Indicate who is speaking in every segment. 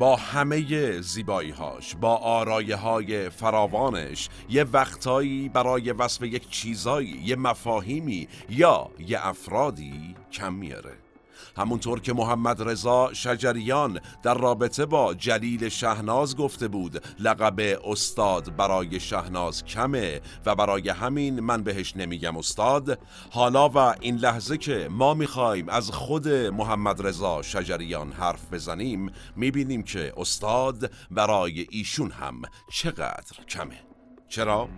Speaker 1: با همه زیباییهاش با آرایه های فراوانش یه وقتایی برای وصف یک چیزایی یه مفاهیمی یا یه افرادی کم میاره. همونطور که محمد رضا شجریان در رابطه با جلیل شهناز گفته بود لقب استاد برای شهناز کمه و برای همین من بهش نمیگم استاد حالا و این لحظه که ما می‌خوایم از خود محمد رضا شجریان حرف بزنیم می‌بینیم که استاد برای ایشون هم چقدر کمه چرا؟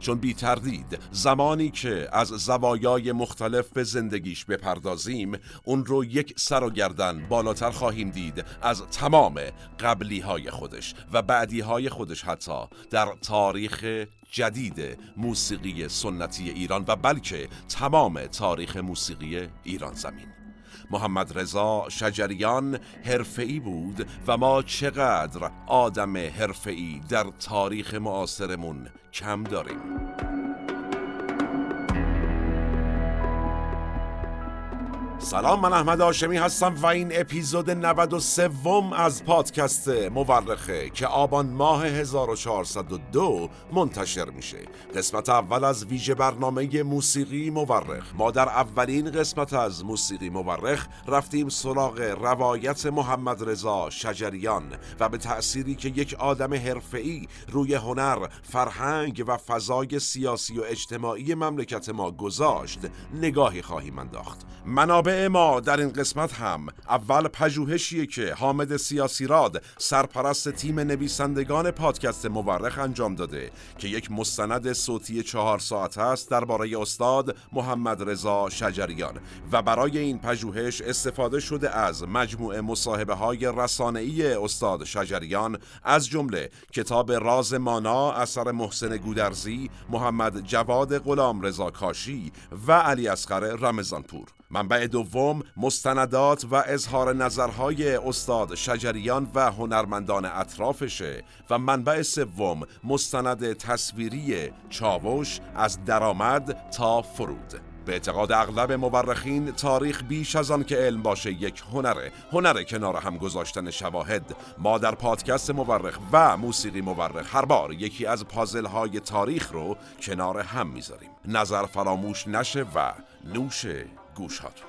Speaker 1: چون بی تردید زمانی که از زوایای مختلف به زندگیش بپردازیم اون رو یک سر و گردن بالاتر خواهیم دید از تمام قبلی های خودش و بعدی های خودش حتی در تاریخ جدید موسیقی سنتی ایران و بلکه تمام تاریخ موسیقی ایران زمین. محمد رضا شجریان حرفه‌ای بود و ما چقدر آدم حرفه‌ای در تاریخ معاصرمون کم داریم. سلام من احمد آشمی هستم و این اپیزود 93 از پادکست مورخه که آبان ماه 1402 منتشر میشه. قسمت اول از ویژه برنامه موسیقی مورخ. ما در اولین قسمت از موسیقی مورخ رفتیم سراغ روایت محمد رضا شجریان و به تأثیری که یک آدم حرفه‌ای روی هنر، فرهنگ و فضای سیاسی و اجتماعی مملکت ما گذاشت نگاهی خواهیم انداخت. منابع ما در این قسمت هم اول پژوهشیه که حامد سیاسی راد سرپرست تیم نویسندگان پادکست مورخ انجام داده که یک مستند صوتی چهار ساعت است درباره استاد محمد رضا شجریان. و برای این پژوهش استفاده شده از مجموعه مصاحبه های رسانه‌ای استاد شجریان از جمله کتاب راز مانا اثر محسن گودرزی محمد جواد غلام رضا کاشی و علی اصغر رمضانپور. منبع دوم مستندات و اظهار نظرهای استاد شجریان و هنرمندان اطرافشه. و منبع سوم مستند تصویری چاوش از درآمد تا فرود. به اعتقاد اغلب مورخین تاریخ بیش از آن که علم باشه یک هنره. هنر کنار هم گذاشتن شواهد. ما در پادکست مورخ و موسیقی مورخ هر بار یکی از پازل های تاریخ رو کنار هم می‌ذاریم. نظر فراموش نشه و نوش گوش هاتون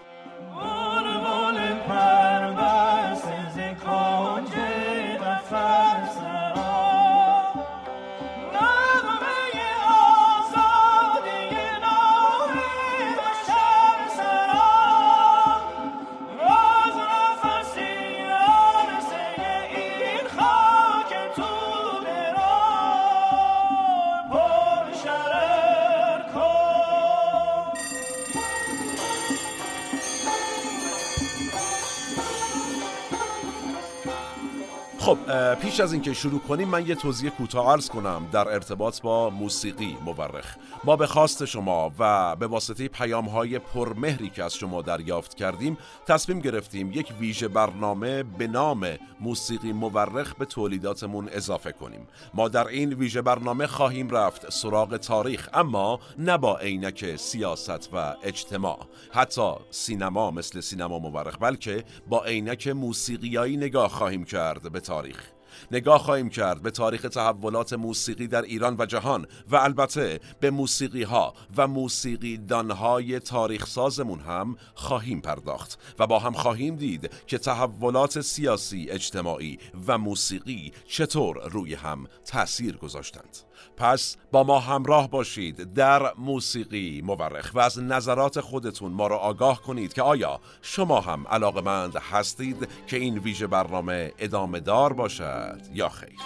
Speaker 1: خب پیش از اینکه شروع کنیم من یه توضیح کوتاه عرض کنم در ارتباط با موسیقی مورخ. ما به خواست شما و به واسطه پیام های پرمهری که از شما دریافت کردیم تصمیم گرفتیم یک ویژه برنامه به نام موسیقی مورخ به تولیداتمون اضافه کنیم. ما در این ویژه برنامه خواهیم رفت سراغ تاریخ اما نه با عینک سیاست و اجتماع. حتی سینما مثل سینما مورخ بلکه با عینک موسیقیایی نگاه خواهیم کرد به تاریخ. نگاه خواهیم کرد به تاریخ تحولات موسیقی در ایران و جهان و البته به موسیقی ها و موسیقی دانهای تاریخ سازمون هم خواهیم پرداخت و با هم خواهیم دید که تحولات سیاسی اجتماعی و موسیقی چطور روی هم تأثیر گذاشتند. پس با ما همراه باشید در موسیقی مورخ و از نظرات خودتون ما را آگاه کنید که آیا شما هم علاقمند هستید که این ویژه برنامه ادامه دار باشد یا خیر.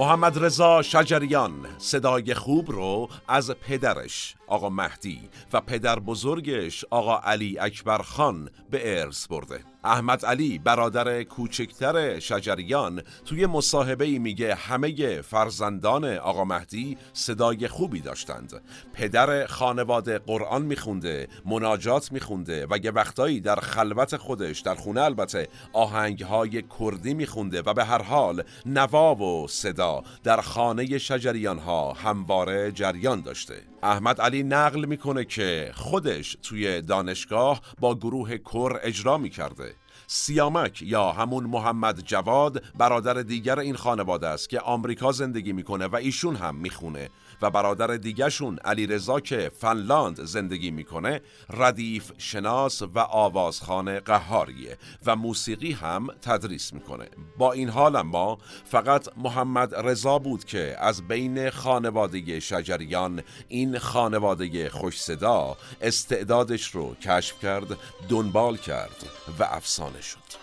Speaker 1: محمد رضا شجریان صدای خوب رو از پدرش آقا مهدی و پدر بزرگش آقا علی اکبر خان به ارث برده. احمد علی برادر کوچکتر شجریان توی مصاحبه ای میگه همه فرزندان آقا مهدی صدای خوبی داشتند. پدر خانواده قرآن میخونده مناجات میخونده و یه وقتایی در خلوت خودش در خونه البته آهنگهای کردی میخونده و به هر حال نوا و صدا در خانه شجریان ها همواره جریان داشته. احمد علی نقل می‌کنه که خودش توی دانشگاه با گروه کر اجرا می‌کرده. سیامک یا همون محمد جواد برادر دیگر این خانواده است که آمریکا زندگی می‌کنه و ایشون هم می‌خونه. و برادر دیگرشون علی رضا که فنلاند زندگی می‌کنه ردیف شناس و آوازخانه قهاریه و موسیقی هم تدریس می‌کنه. با این حال اما فقط محمد رضا بود که از بین خانواده شجریان این خانواده خوش صدا استعدادش رو کشف کرد دنبال کرد و افسانه شد.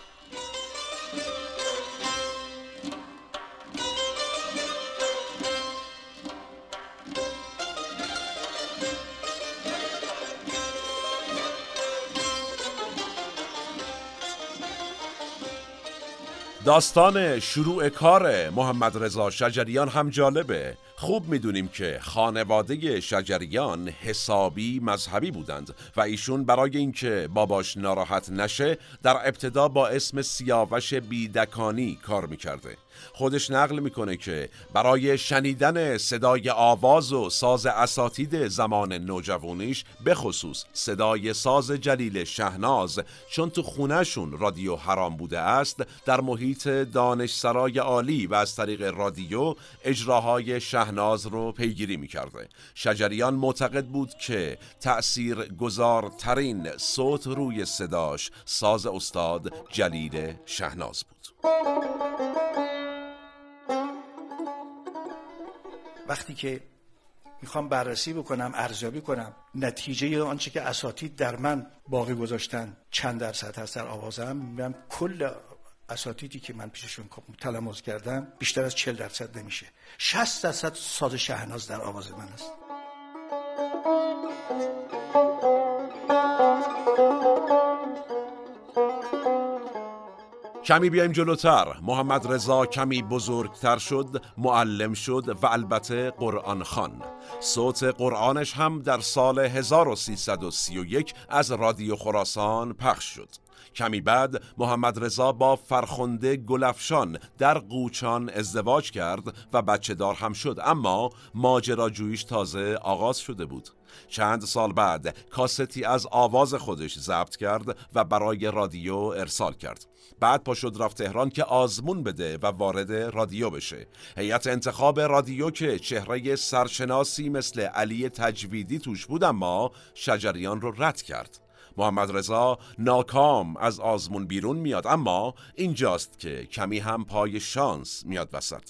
Speaker 1: داستان شروع کار محمد رضا شجریان هم جالبه. خوب می‌دونیم که خانواده شجریان حسابی مذهبی بودند و ایشون برای اینکه باباش ناراحت نشه در ابتدا با اسم سیاوش بیدکانی کار می‌کرده. خودش نقل می‌کنه که برای شنیدن صدای آواز و ساز اساتید زمان نوجوانیش به خصوص صدای ساز جلیل شهناز چون تو خونهشون رادیو حرام بوده است در محیط دانشسرای عالی و از طریق رادیو اجراهای شهناز رو پیگیری می‌کرده. شجریان معتقد بود که تأثیر گذارترین صوت روی صداش ساز استاد جلیل شهناز بود.
Speaker 2: وقتی که می‌خوام بررسی بکنم ارزیابی کنم نتیجه آنچه که اساتید در من باقی گذاشتن چند درصد هست در آوازم میگم کل اساتیدی که من پیششون تلموز کردم بیشتر از 40 درصد نمیشه. 60 درصد ساز شهناز در آواز من است
Speaker 1: کمی بیایم جلوتر. محمد رضا کمی بزرگتر شد معلم شد و البته قرآن خان. صوت قرآنش هم در سال 1331 از رادیو خراسان پخش شد. کمی بعد محمد رضا با فرخنده گلفشان در قوچان ازدواج کرد و بچه دار هم شد. اما ماجراجوییش تازه آغاز شده بود. چند سال بعد کاستی از آواز خودش ضبط کرد و برای رادیو ارسال کرد. بعد پا شد رفت تهران که آزمون بده و وارد رادیو بشه. هیئت انتخاب رادیو که چهره سرشناسی مثل علی تجویدی توش بود اما شجریان رو رد کرد. محمد رضا ناکام از آزمون بیرون میاد. اما اینجاست که کمی هم پای شانس میاد وسط.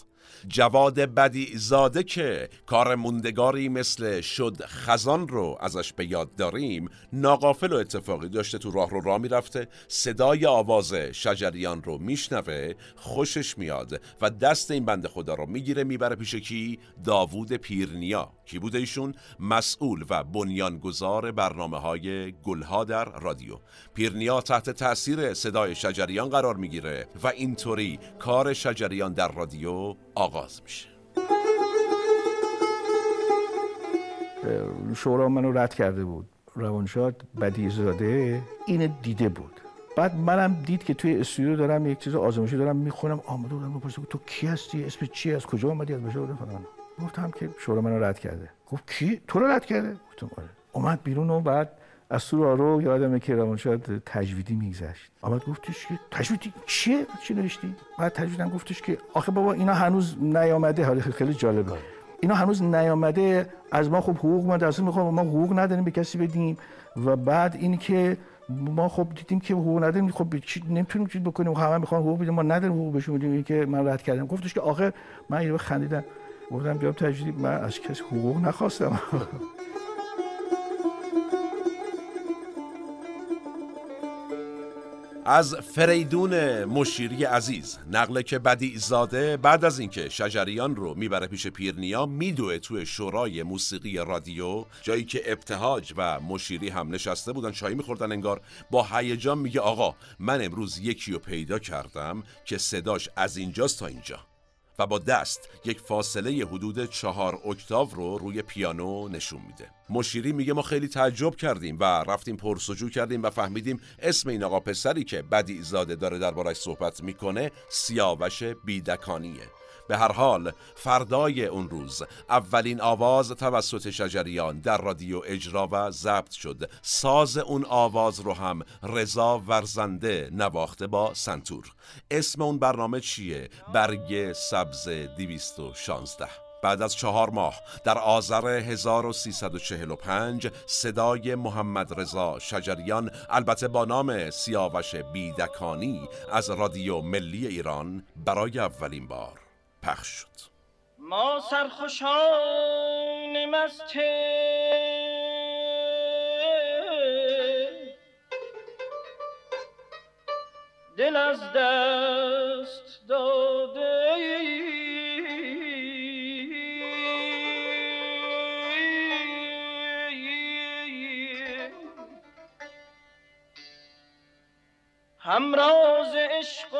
Speaker 1: جواد بدی زاده که کار موندگاری مثل شد خزان رو ازش به یاد داریم ناقافل و اتفاقی داشته تو راه رو را می‌رفته صدای آواز شجریان رو میشنوه خوشش میاد و دست این بنده خدا رو می‌گیره می‌بره پیش کی؟ داوود پیرنیا. کی بوده ایشون؟ مسئول و بنیانگذار برنامه های گلها در رادیو. پیرنیا تحت تاثیر صدای شجریان قرار می‌گیره و اینطوری کار شجریان در رادیو آغاز میشه.
Speaker 2: شورا منو رد کرده بود. روانشاد بدی زاده این دیده بود. بعد منم دید که توی استودیو دارم یک چیز آزمایشی دارم می‌خونم. آمده بودم بپرسم تو کی هستی؟ اسم چی از کجا اومدی؟ از بشه بودم. گفتم که شورا منو رد کرده. گفت کی؟ تو رو رد کرده؟ گفتم آره. اومد بیرون و بعد از تو رو یادمه که روانشاد تجویدی میگذشت. آمد گفتش که تجویدی چیه؟ چی نوشتی؟ بعد تجویدم گفتش که آخه بابا اینا هنوز نیامده. حالا خیلی جالبه. اینا هنوز نیامده. از ما خب حقوق ما اصلا می‌خوام ما حقوق نداریم به کسی بدیم. و بعد این که ما خب دیدیم که حقوق نداریم. خب نمی‌تونیم چیز بکنیم. همه می‌خوان حقوق بدیم. ما نداریم حقوق بهشون بدیم. که من رد کردم. گفتش که آخه من یه خندیدم. گفتم جواب تجدید من از کسی حقوق نخواستم.
Speaker 1: از فریدون مشیری عزیز. نقله که بدی زاده بعد از اینکه شجریان رو می‌بره پیش پیرنیا میدوه توی شورای موسیقی رادیو. جایی که ابتهاج و مشیری هم نشسته بودن چای میخوردن انگار. با هیجان میگه آقا من امروز یکی رو پیدا کردم که صداش از اینجاست تا اینجا. و با دست یک فاصله حدود چهار اکتاو رو روی پیانو نشون میده. مشیری میگه ما خیلی تعجب کردیم و رفتیم پرسجو کردیم و فهمیدیم اسم این آقا پسری که بدی زاده داره دربارش صحبت می‌کنه سیاوش بیدکانیه. به هر حال فردای اون روز اولین آواز توسط شجریان در رادیو اجرا و ضبط شد. ساز اون آواز رو هم رضا ورزنده نواخته با سنتور. اسم اون برنامه چیه؟ برگ سبز 216 بعد از چهار ماه در آذر 1345 صدای محمد رضا شجریان البته با نام سیاوش بیدکانی از رادیو ملی ایران برای اولین بار. پخش شد.
Speaker 3: ما سرخوشان مست. دل از دست داده همراز عشق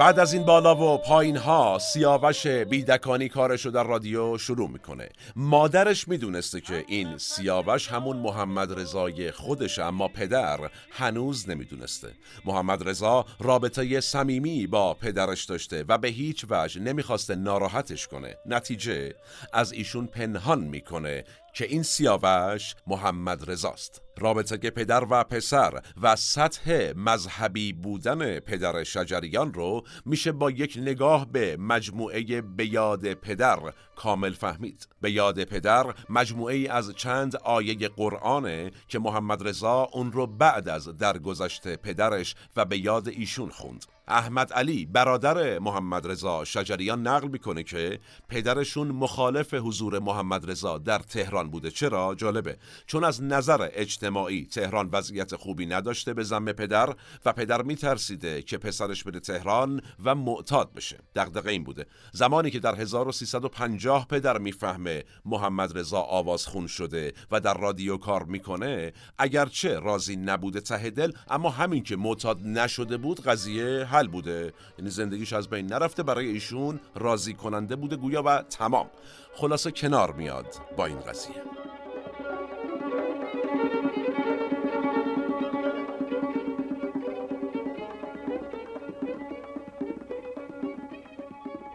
Speaker 1: بعد از این بالا و پایین ها سیاوش بیدکانی کارشو در رادیو شروع می‌کنه. مادرش می‌دونسته که این سیاوش همون محمد رضای خودش اما پدر هنوز نمی‌دونسته. محمد رضا رابطه صمیمی با پدرش داشته و به هیچ وجه نمی‌خواسته ناراحتش کنه. نتیجه از ایشون پنهان می‌کنه که این سیاوش محمد رضاست. رابطه که پدر و پسر و سطح مذهبی بودن پدر شجریان رو میشه با یک نگاه به مجموعه به یاد پدر کامل فهمید. به یاد پدر مجموعه از چند آیه قرآنه که محمد رضا اون رو بعد از درگذشت پدرش و به یاد ایشون خوند. احمد علی برادر محمد رضا شجریان نقل می‌کنه که پدرشون مخالف حضور محمد رضا در تهران بوده. چرا؟ جالبه. چون از نظر اجتماعی تهران وضعیت خوبی نداشته به زم پدر و پدر میترسیده که پسرش بره تهران و معتاد بشه. دغدغه این بوده. زمانی که در 1350 پدر می‌فهمه محمد رضا آواز خون شده و در رادیو کار می‌کنه اگرچه راضی نبوده ته دل اما همین که معتاد نشده بود قضیه حل بوده. یعنی زندگیش از بین نرفته برای ایشون راضی کننده بوده گویا و تمام. خلاصه کنار میاد با این قضیه.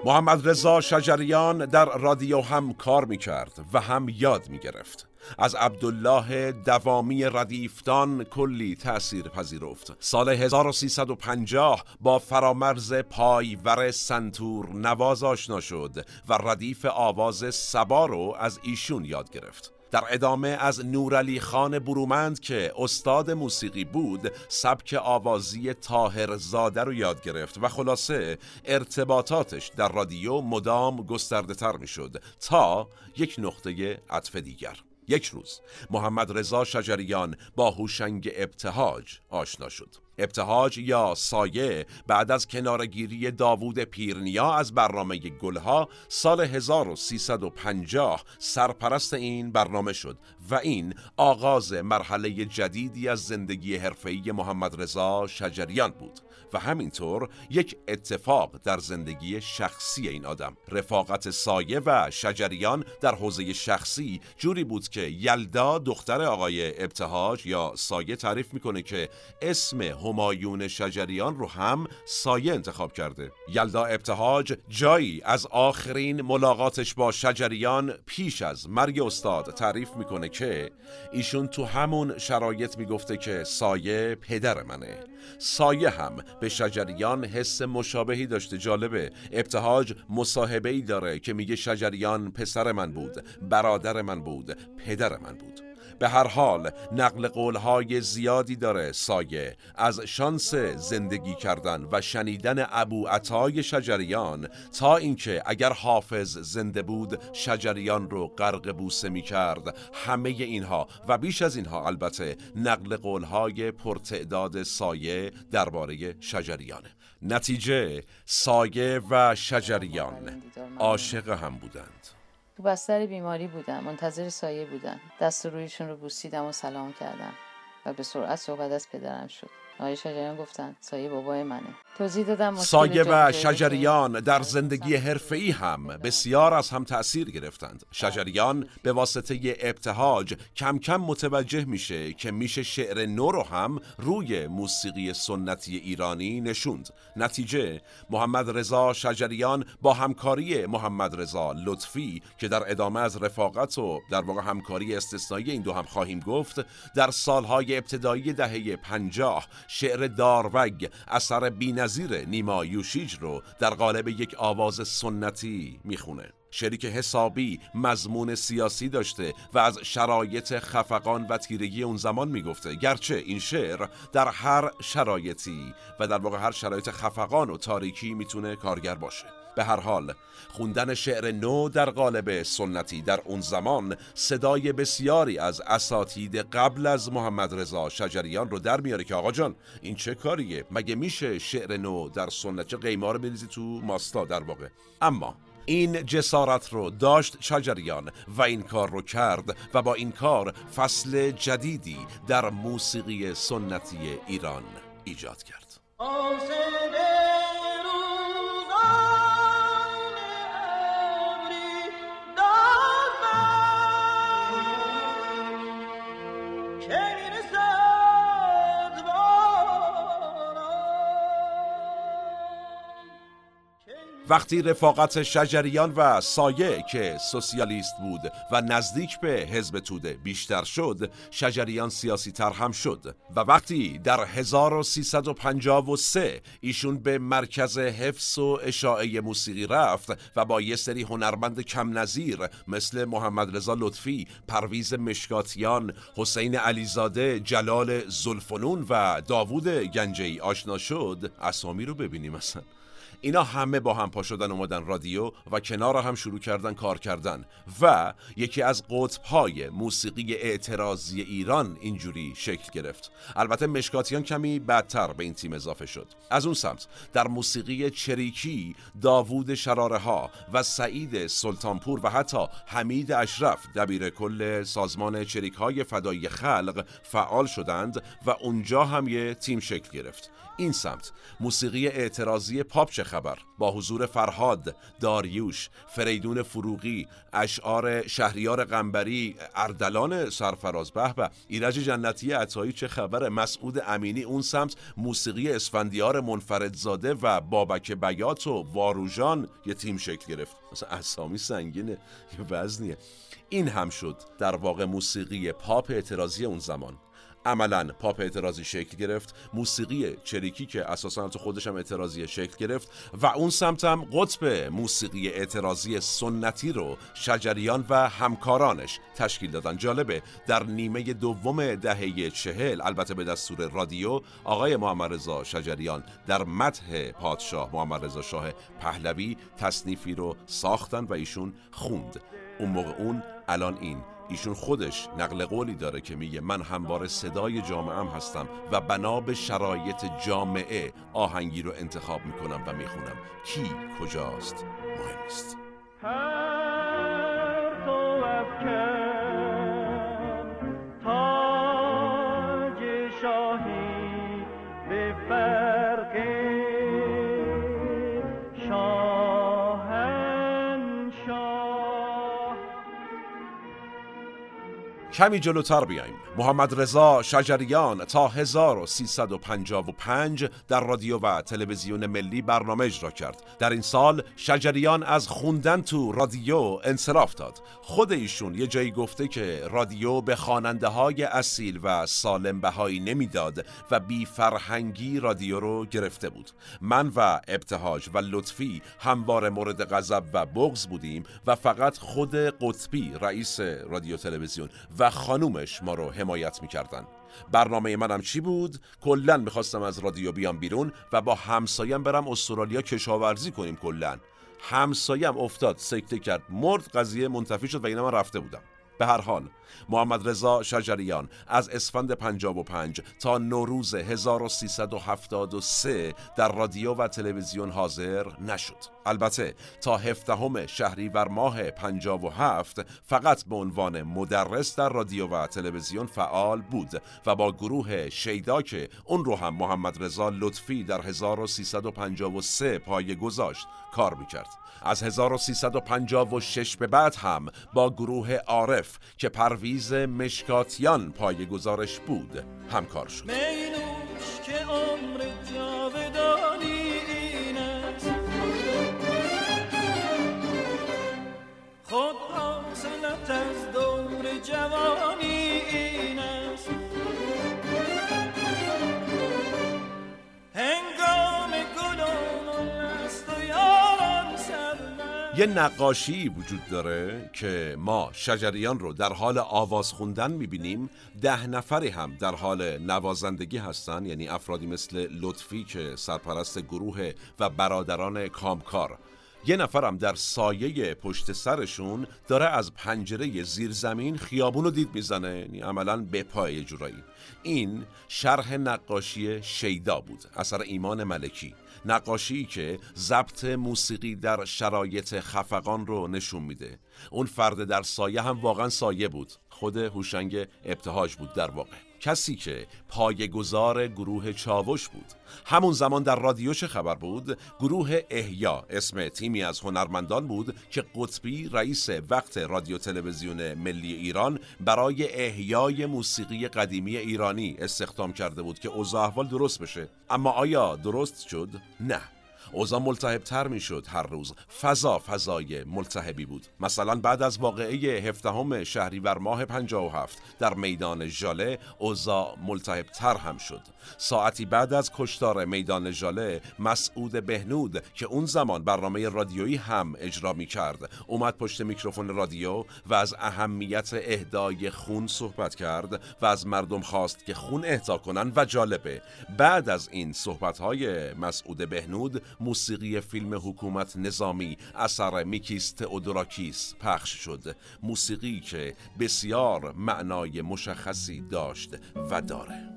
Speaker 1: محمد رضا شجریان در رادیو هم کار می کرد و هم یاد می گرفت. از عبدالله دوامی ردیفتان کلی تأثیر پذیرفت. سال 1350 با فرامرز پایور سنتور نواز آشنا شد و ردیف آواز سبا رو از ایشون یاد گرفت. در ادامه از نورعلی خان برومند که استاد موسیقی بود سبک آوازی تاهر زاده رو یاد گرفت و خلاصه ارتباطاتش در رادیو مدام گسترده تر می شد تا یک نقطه عطف دیگر. یک روز محمد رضا شجریان با هوشنگ ابتهاج آشنا شد. ابتهاج یا سایه بعد از کنارگیری داوود پیرنیا از برنامه گلها سال 1350 سرپرست این برنامه شد و این آغاز مرحله جدیدی از زندگی حرفه‌ای محمد رضا شجریان بود. و همینطور یک اتفاق در زندگی شخصی این آدم. رفاقت سایه و شجریان در حوزه شخصی جوری بود که یلدا دختر آقای ابتهاج یا سایه تعریف می‌کنه که اسم همایون شجریان رو هم سایه انتخاب کرده. یلدا ابتهاج جایی از آخرین ملاقاتش با شجریان پیش از مرگ استاد تعریف می‌کنه که ایشون تو همون شرایط می‌گفته که سایه پدر منه. سایه هم به شجریان حس مشابهی داشته. جالبه ابتهاج مصاحبه ای داره که میگه شجریان پسر من بود برادر من بود پدر من بود. به هر حال نقل قولهای زیادی داره سایه. از شانس زندگی کردن و شنیدن ابو عطای شجریان تا اینکه اگر حافظ زنده بود شجریان رو غرق بوسه می کرد همه اینها و بیش از اینها البته نقل قولهای پرتعداد سایه درباره شجریانه نتیجه سایه و شجریان عاشق هم بودند.
Speaker 4: تو بستر بیماری بودم منتظر سایه بودم. دست رویشون رو بوسیدم و سلام کردم و به سرعت صحبت از پدرم شد. آقای شجریان گفتن سایه بابای منه. توضیح دادم
Speaker 1: سایه و شجریان در زندگی حرفه‌ای هم بسیار از هم تأثیر گرفتند. شجریان به واسطه ابتهاج کم کم متوجه میشه که میشه شعر نو رو هم روی موسیقی سنتی ایرانی نشوند. نتیجه محمد رضا شجریان با همکاری محمد رضا لطفی که در ادامه از رفاقت و در واقع همکاری استثنایی این دو هم خواهیم گفت در سالهای ابتدایی دهه پنجاه شعر داروگ اثر بینظیر نیما یوشیج رو در قالب یک آواز سنتی می‌خونه. شعری که حسابی مضمون سیاسی داشته و از شرایط خفقان و تیرگی اون زمان می‌گفته. گرچه این شعر در هر شرایطی و در واقع هر شرایط خفقان و تاریکی می‌تونه کارگر باشه. به هر حال. خوندن شعر نو در قالب سنتی در اون زمان صدای بسیاری از اساتید قبل از محمد رضا شجریان رو در میاره که آقا جان این چه کاریه؟ مگه میشه شعر نو در سنت چه قیمار بریزی تو ماستا در واقع؟ اما این جسارت رو داشت شجریان و این کار رو کرد و با این کار فصل جدیدی در موسیقی سنتی ایران ایجاد کرد. Hey. وقتی رفاقت شجریان و سایه که سوسیالیست بود و نزدیک به حزب توده بیشتر شد شجریان سیاسی تر هم شد و وقتی در 1353 ایشون به مرکز حفظ و اشاعه موسیقی رفت و با یه سری هنرمند کم نظیر مثل محمد رضا لطفی، پرویز مشکاتیان، حسین علیزاده، جلال زلفنون و داوود گنجی آشنا شد اسامی رو ببینیم مثلا اینا همه با هم پا شدن اومدن رادیو و کنار هم شروع کردن کار کردن و یکی از های موسیقی اعتراضی ایران اینجوری شکل گرفت. البته مشکاتیان کمی بدتر به این تیم اضافه شد. از اون سمت در موسیقی چریکی داوود شراره ها و سعید سلطانپور و حتی حمید اشرف دبیر کل سازمان چریک های فدایی خلق فعال شدند و اونجا هم یه تیم شکل گرفت. این سمت موسیقی اعتراضی پاپ چه خبر. با حضور فرهاد داریوش فریدون فروغی اشعار شهریار قنبری اردلان سرفراز. به به ایرج جنتی عطایی چه خبر؟ مسعود امینی اون سمت موسیقی اسفندیار منفردزاده و بابک بیات و واروژان یه تیم شکل گرفت. مثلا اسامی سنگینه یه وزنیه. این هم شد در واقع موسیقی پاپ اعتراضی اون زمان. عملا پاپ اعتراضی شکل گرفت موسیقی چریکی که اساسا تو خودش هم اعتراضی شکل گرفت و اون سمت هم قطب موسیقی اعتراضی سنتی رو شجریان و همکارانش تشکیل دادن. جالبه در نیمه دوم دهه چهل البته به دستور رادیو آقای محمد رضا شجریان در متح پادشاه محمد رضا شاه پهلوی تصنیفی رو ساختن و ایشون خوند. اون موقع اون الان این ایشون خودش نقل قولی داره که میگه من همواره صدای جامعه هستم و بنا به شرایط جامعه آهنگی رو انتخاب می‌کنم و می‌خونم. کی کجاست؟ مهم نیست. کمی جلوتر بیایم. محمد رضا شجریان تا 1355 در رادیو و تلویزیون ملی برنامه اجرا کرد. در این سال شجریان از خوندن تو رادیو انصراف داد. خود ایشون یه جایی گفته که رادیو به خواننده های اصیل و سالم بهایی نمی‌داد و بی فرهنگی رادیو رو گرفته بود. من و ابتهاج و لطفی همواره مورد غضب و بغض بودیم و فقط خود قطبی رئیس رادیو تلویزیون و و خانومش ما رو حمایت می‌کردن. برنامه منم چی بود؟ کلا می‌خواستم از رادیو بیام بیرون و با همسایم برم استرالیا کشاورزی کنیم کلا. همسایم افتاد سکته کرد مرد قضیه منتفی شد و اینا من رفته بودم. به هر حال محمد رضا شجریان از اسفند 55 تا نوروز 1373 در رادیو و تلویزیون حاضر نشد. البته تا هفدهم شهریور ماه 57 فقط به عنوان مدرس در رادیو و تلویزیون فعال بود و با گروه شیدا که اون رو هم محمد رضا لطفی در 1353 پایه گذاشت کار می‌کرد. از 1356 به بعد هم با گروه عارف که پرویز مشکاتیان پای گزارش بود. همکار شد.
Speaker 3: مینوش که عمر
Speaker 1: یه نقاشی وجود داره که ما شجریان رو در حال آواز خوندن می‌بینیم. ده نفری هم در حال نوازندگی هستن یعنی افرادی مثل لطفی که سرپرست گروه و برادران کامکار. یه نفرم در سایه پشت سرشون داره از پنجره زیرزمین خیابون رو دید می‌زنه یعنی عملا به پای جورایی. این شرح نقاشی شیدا بود اثر ایمان ملکی. نقاشی که ضبط موسیقی در شرایط خفقان رو نشون میده. اون فرد در سایه هم واقعا سایه بود. خود هوشنگ ابتهاج بود در واقع. کسی که پایگزار گروه چاوش بود. همون زمان در رادیو چه خبر بود؟ گروه احیا اسم تیمی از هنرمندان بود که قطبی رئیس وقت رادیو تلویزیون ملی ایران برای احیای موسیقی قدیمی ایرانی استخدام کرده بود که اوضاع درست بشه. اما آیا درست شد؟ نه. اوضاع می شد هر روز. فضا فضای ملتهبی بود. مثلا بعد از واقعه هفدهم شهریور ماه 57 در میدان ژاله اوضاع ملتهب تر هم شد. ساعتی بعد از کشتار میدان ژاله مسعود بهنود که اون زمان برنامه رادیویی هم اجرا می کرد اومد پشت میکروفون رادیو و از اهمیت اهدای خون صحبت کرد و از مردم خواست که خون اهدا کنن و جالبه. بعد از این صحبت های مسعود بهنود موسیقی فیلم حکومت نظامی اثر میکیس تئودوراکیس پخش شد. موسیقی که بسیار معنای مشخصی داشت و داره.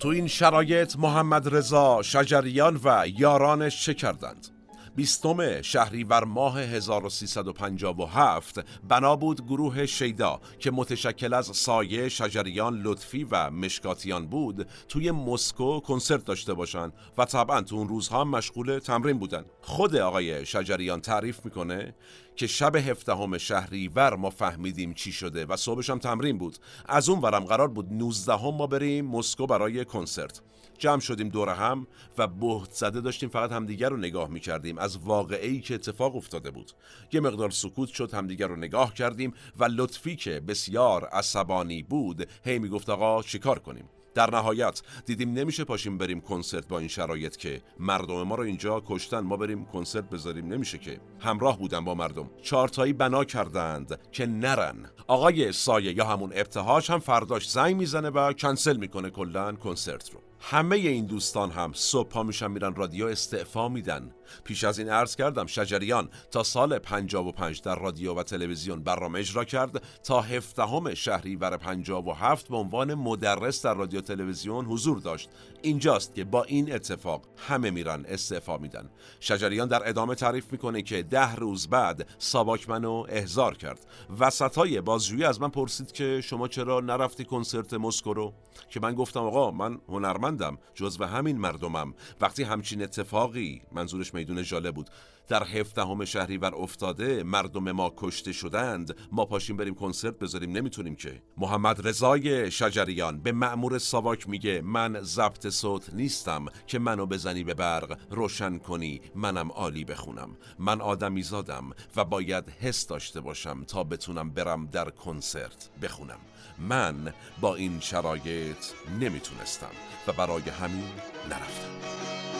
Speaker 1: تو این شرایط محمد رضا شجریان و یارانش چه کردند؟ بیستم شهریور ماه 1357 بنا بود گروه شیدا که متشکل از سایه شجریان لطفی و مشکاتیان بود توی مسکو کنسرت داشته باشن و طبعا تو اون روزها مشغول تمرین بودن. خود آقای شجریان تعریف می‌کنه که شب هفدهم شهریور ما فهمیدیم چی شده و صبحش هم تمرین بود. از اون ورم قرار بود 19 هم ما بریم مسکو برای کنسرت. جمع شدیم دور هم و بهت زده داشتیم فقط همدیگر رو نگاه می‌کردیم. از واقعی که اتفاق افتاده بود. یه مقدار سکوت شد همدیگر رو نگاه کردیم و لطفی که بسیار عصبانی بود هی می‌گفت آقا چیکار کنیم؟ در نهایت دیدیم نمیشه پاشیم بریم کنسرت با این شرایط که مردم ما رو اینجا کشتن. ما بریم کنسرت بذاریم. نمیشه که. همراه بودن با مردم. چارتایی بنا کردند که نرن. آقای سایه یا همون ابتهاج هم فرداش زنگ می‌زنه و کنسل می‌کنه کلا کنسرت رو. همه این دوستان هم صبح پا میشن میرن رادیو استعفا میدن. پیش از این عرض کردم شجریان تا سال 55 در رادیو و تلویزیون برنامه اجرا کرد تا هفدهم شهریور 57 به عنوان مدرس در رادیو تلویزیون حضور داشت. اینجاست که با این اتفاق همه میرن استعفا میدن. شجریان در ادامه تعریف می‌کنه که ده روز بعد ساواک منو احضار کرد. وسطای بازجویی از من پرسید که شما چرا نرفتی کنسرت مسکو رو؟ که من گفتم آقا من هنرمندم جزو همین مردمم. وقتی همچین اتفاقی منظورش میدون ژاله بود. در هفدهم شهریور افتاده مردم ما کشته شدند. ما پاشیم بریم کنسرت بذاریم نمی‌تونیم که. محمد رضای شجریان به مأمور ساواک میگه من ضبط صوت نیستم که منو بزنی به برق. روشن کنی منم عالی بخونم. من آدمی زادم و باید حس داشته باشم تا بتونم برم در کنسرت بخونم. من با این شرایط نمی‌تونستم و برای همین نرفتم.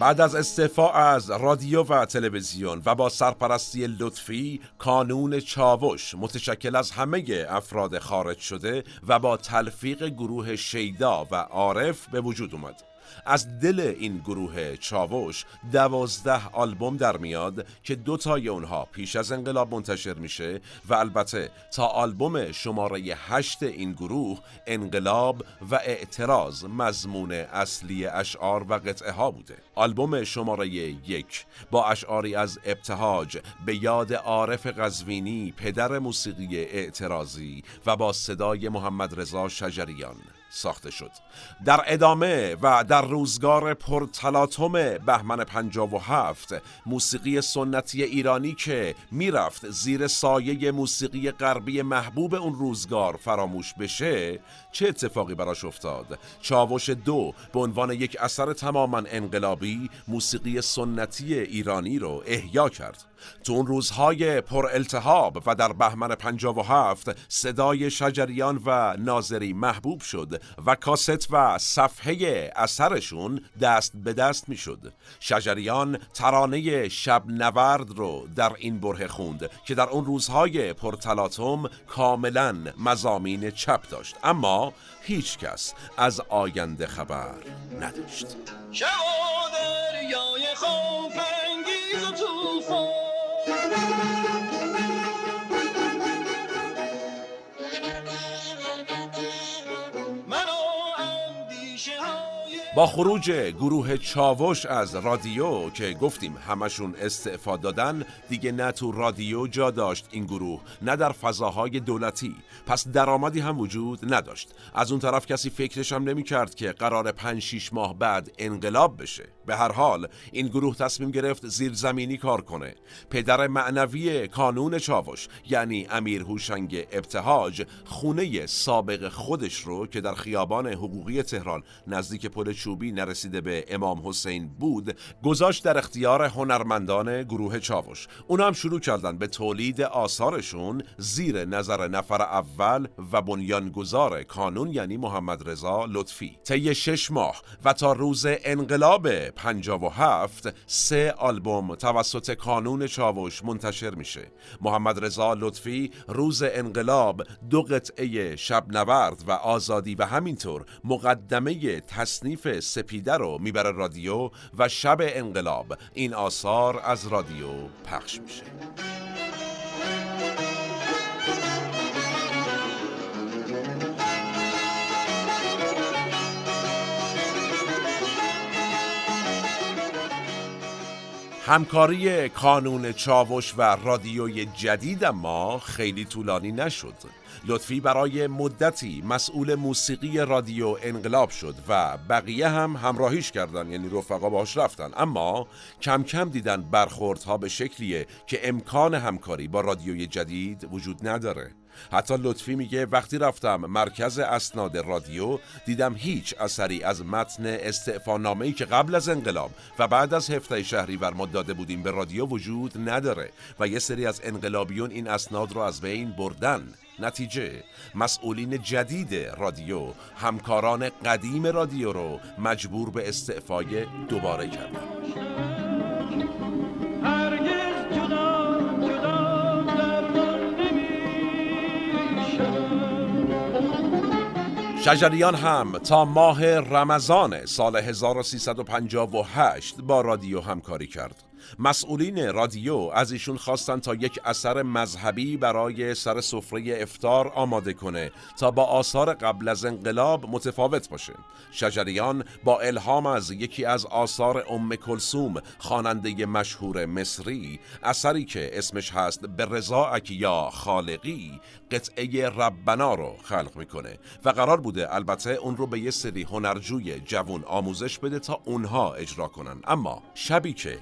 Speaker 1: بعد از استعفا از رادیو و تلویزیون و با سرپرستی لطفی کانون چاوش متشکل از همه افراد خارج شده و با تلفیق گروه شیدا و عارف به وجود اومد. از دل این گروه چاوش دوازده آلبوم در میاد که دو تای اونها پیش از انقلاب منتشر میشه و البته تا آلبوم شماره هشت این گروه انقلاب و اعتراض مضمون اصلی اشعار و قطعه ها بوده. آلبوم شماره یک با اشعاری از ابتهاج به یاد عارف قزوینی پدر موسیقی اعتراضی و با صدای محمد رضا شجریان. ساخته شد. در ادامه و در روزگار پرتلاتوم بهمن 57 موسیقی سنتی ایرانی که می‌رفت زیر سایه موسیقی غربی محبوب اون روزگار فراموش بشه چه اتفاقی براش افتاد؟ چاوش دو به عنوان یک اثر تماما انقلابی موسیقی سنتی ایرانی رو احیا کرد. تو اون روزهای پر التهاب و در بهمن 57 صدای شجریان و ناظری محبوب شد و کاست و صفحه اثرشون دست به دست می شد شجریان ترانه شب نورد رو در این بره خوند که در اون روزهای پرتلاتم کاملا مزامین چپ داشت. اما هیچ کس از آینده خبر نداشت. با خروج گروه چاوش از رادیو که گفتیم همشون استعفا دادن دیگه نه تو رادیو جا داشت این گروه نه در فضاهای دولتی. پس درآمدی هم وجود نداشت. از اون طرف کسی فکرش هم نمی کرد که قرار 5 6 ماه بعد انقلاب بشه. به هر حال این گروه تصمیم گرفت زیرزمینی کار کنه. پدر معنوی کانون چاوش یعنی امیر هوشنگ ابتهاج خونه سابق خودش رو که در خیابان حقوقی تهران نزدیک پل چوبی نرسیده به امام حسین بود گذاشت در اختیار هنرمندان گروه چاوش. اونا هم شروع کردن به تولید آثارشون زیر نظر نفر اول و بنیانگذار کانون یعنی محمد رضا لطفی. طی شش ماه و تا روز انقلاب 57 سه آلبوم توسط کانون چاوش منتشر میشه. محمد رضا لطفی روز انقلاب دو قطعه شب نورد و آزادی و همینطور مقدمه تصنیف سپیده رو می‌بره رادیو و شب انقلاب. این آثار از رادیو پخش میشه. همکاری کانون چاوش و رادیوی جدید ما خیلی طولانی نشد. لطفی برای مدتی مسئول موسیقی رادیو انقلاب شد و بقیه هم همراهیش کردن یعنی رفقا باش رفتن. اما کم کم دیدن برخوردها به شکلیه که امکان همکاری با رادیوی جدید وجود نداره. حتی لطفی میگه وقتی رفتم مرکز اسناد رادیو دیدم هیچ اثری از متن استعفانامه‌ای که قبل از انقلاب و بعد از هفته شهریور ما داده بودیم به رادیو وجود نداره و یه سری از انقلابیون این اسناد رو از بین بردن. نتیجه مسئولین جدید رادیو همکاران قدیم رادیو رو مجبور به استعفای دوباره کردن. شجریان هم تا ماه رمضان سال 1358 با رادیو همکاری کرد. مسئولین رادیو از ایشون خواستن تا یک اثر مذهبی برای سر سفره افتار آماده کنه تا با آثار قبل از انقلاب متفاوت باشه. شجریان با الهام از یکی از آثار ام کلسوم خواننده مشهور مصری اثری که اسمش هست به رضاک یا خالقی قطعه ربنا رو خلق می‌کنه و قرار بوده البته اون رو به یه سری هنرجوی جوون آموزش بده تا اونها اجرا کنن. اما شبی که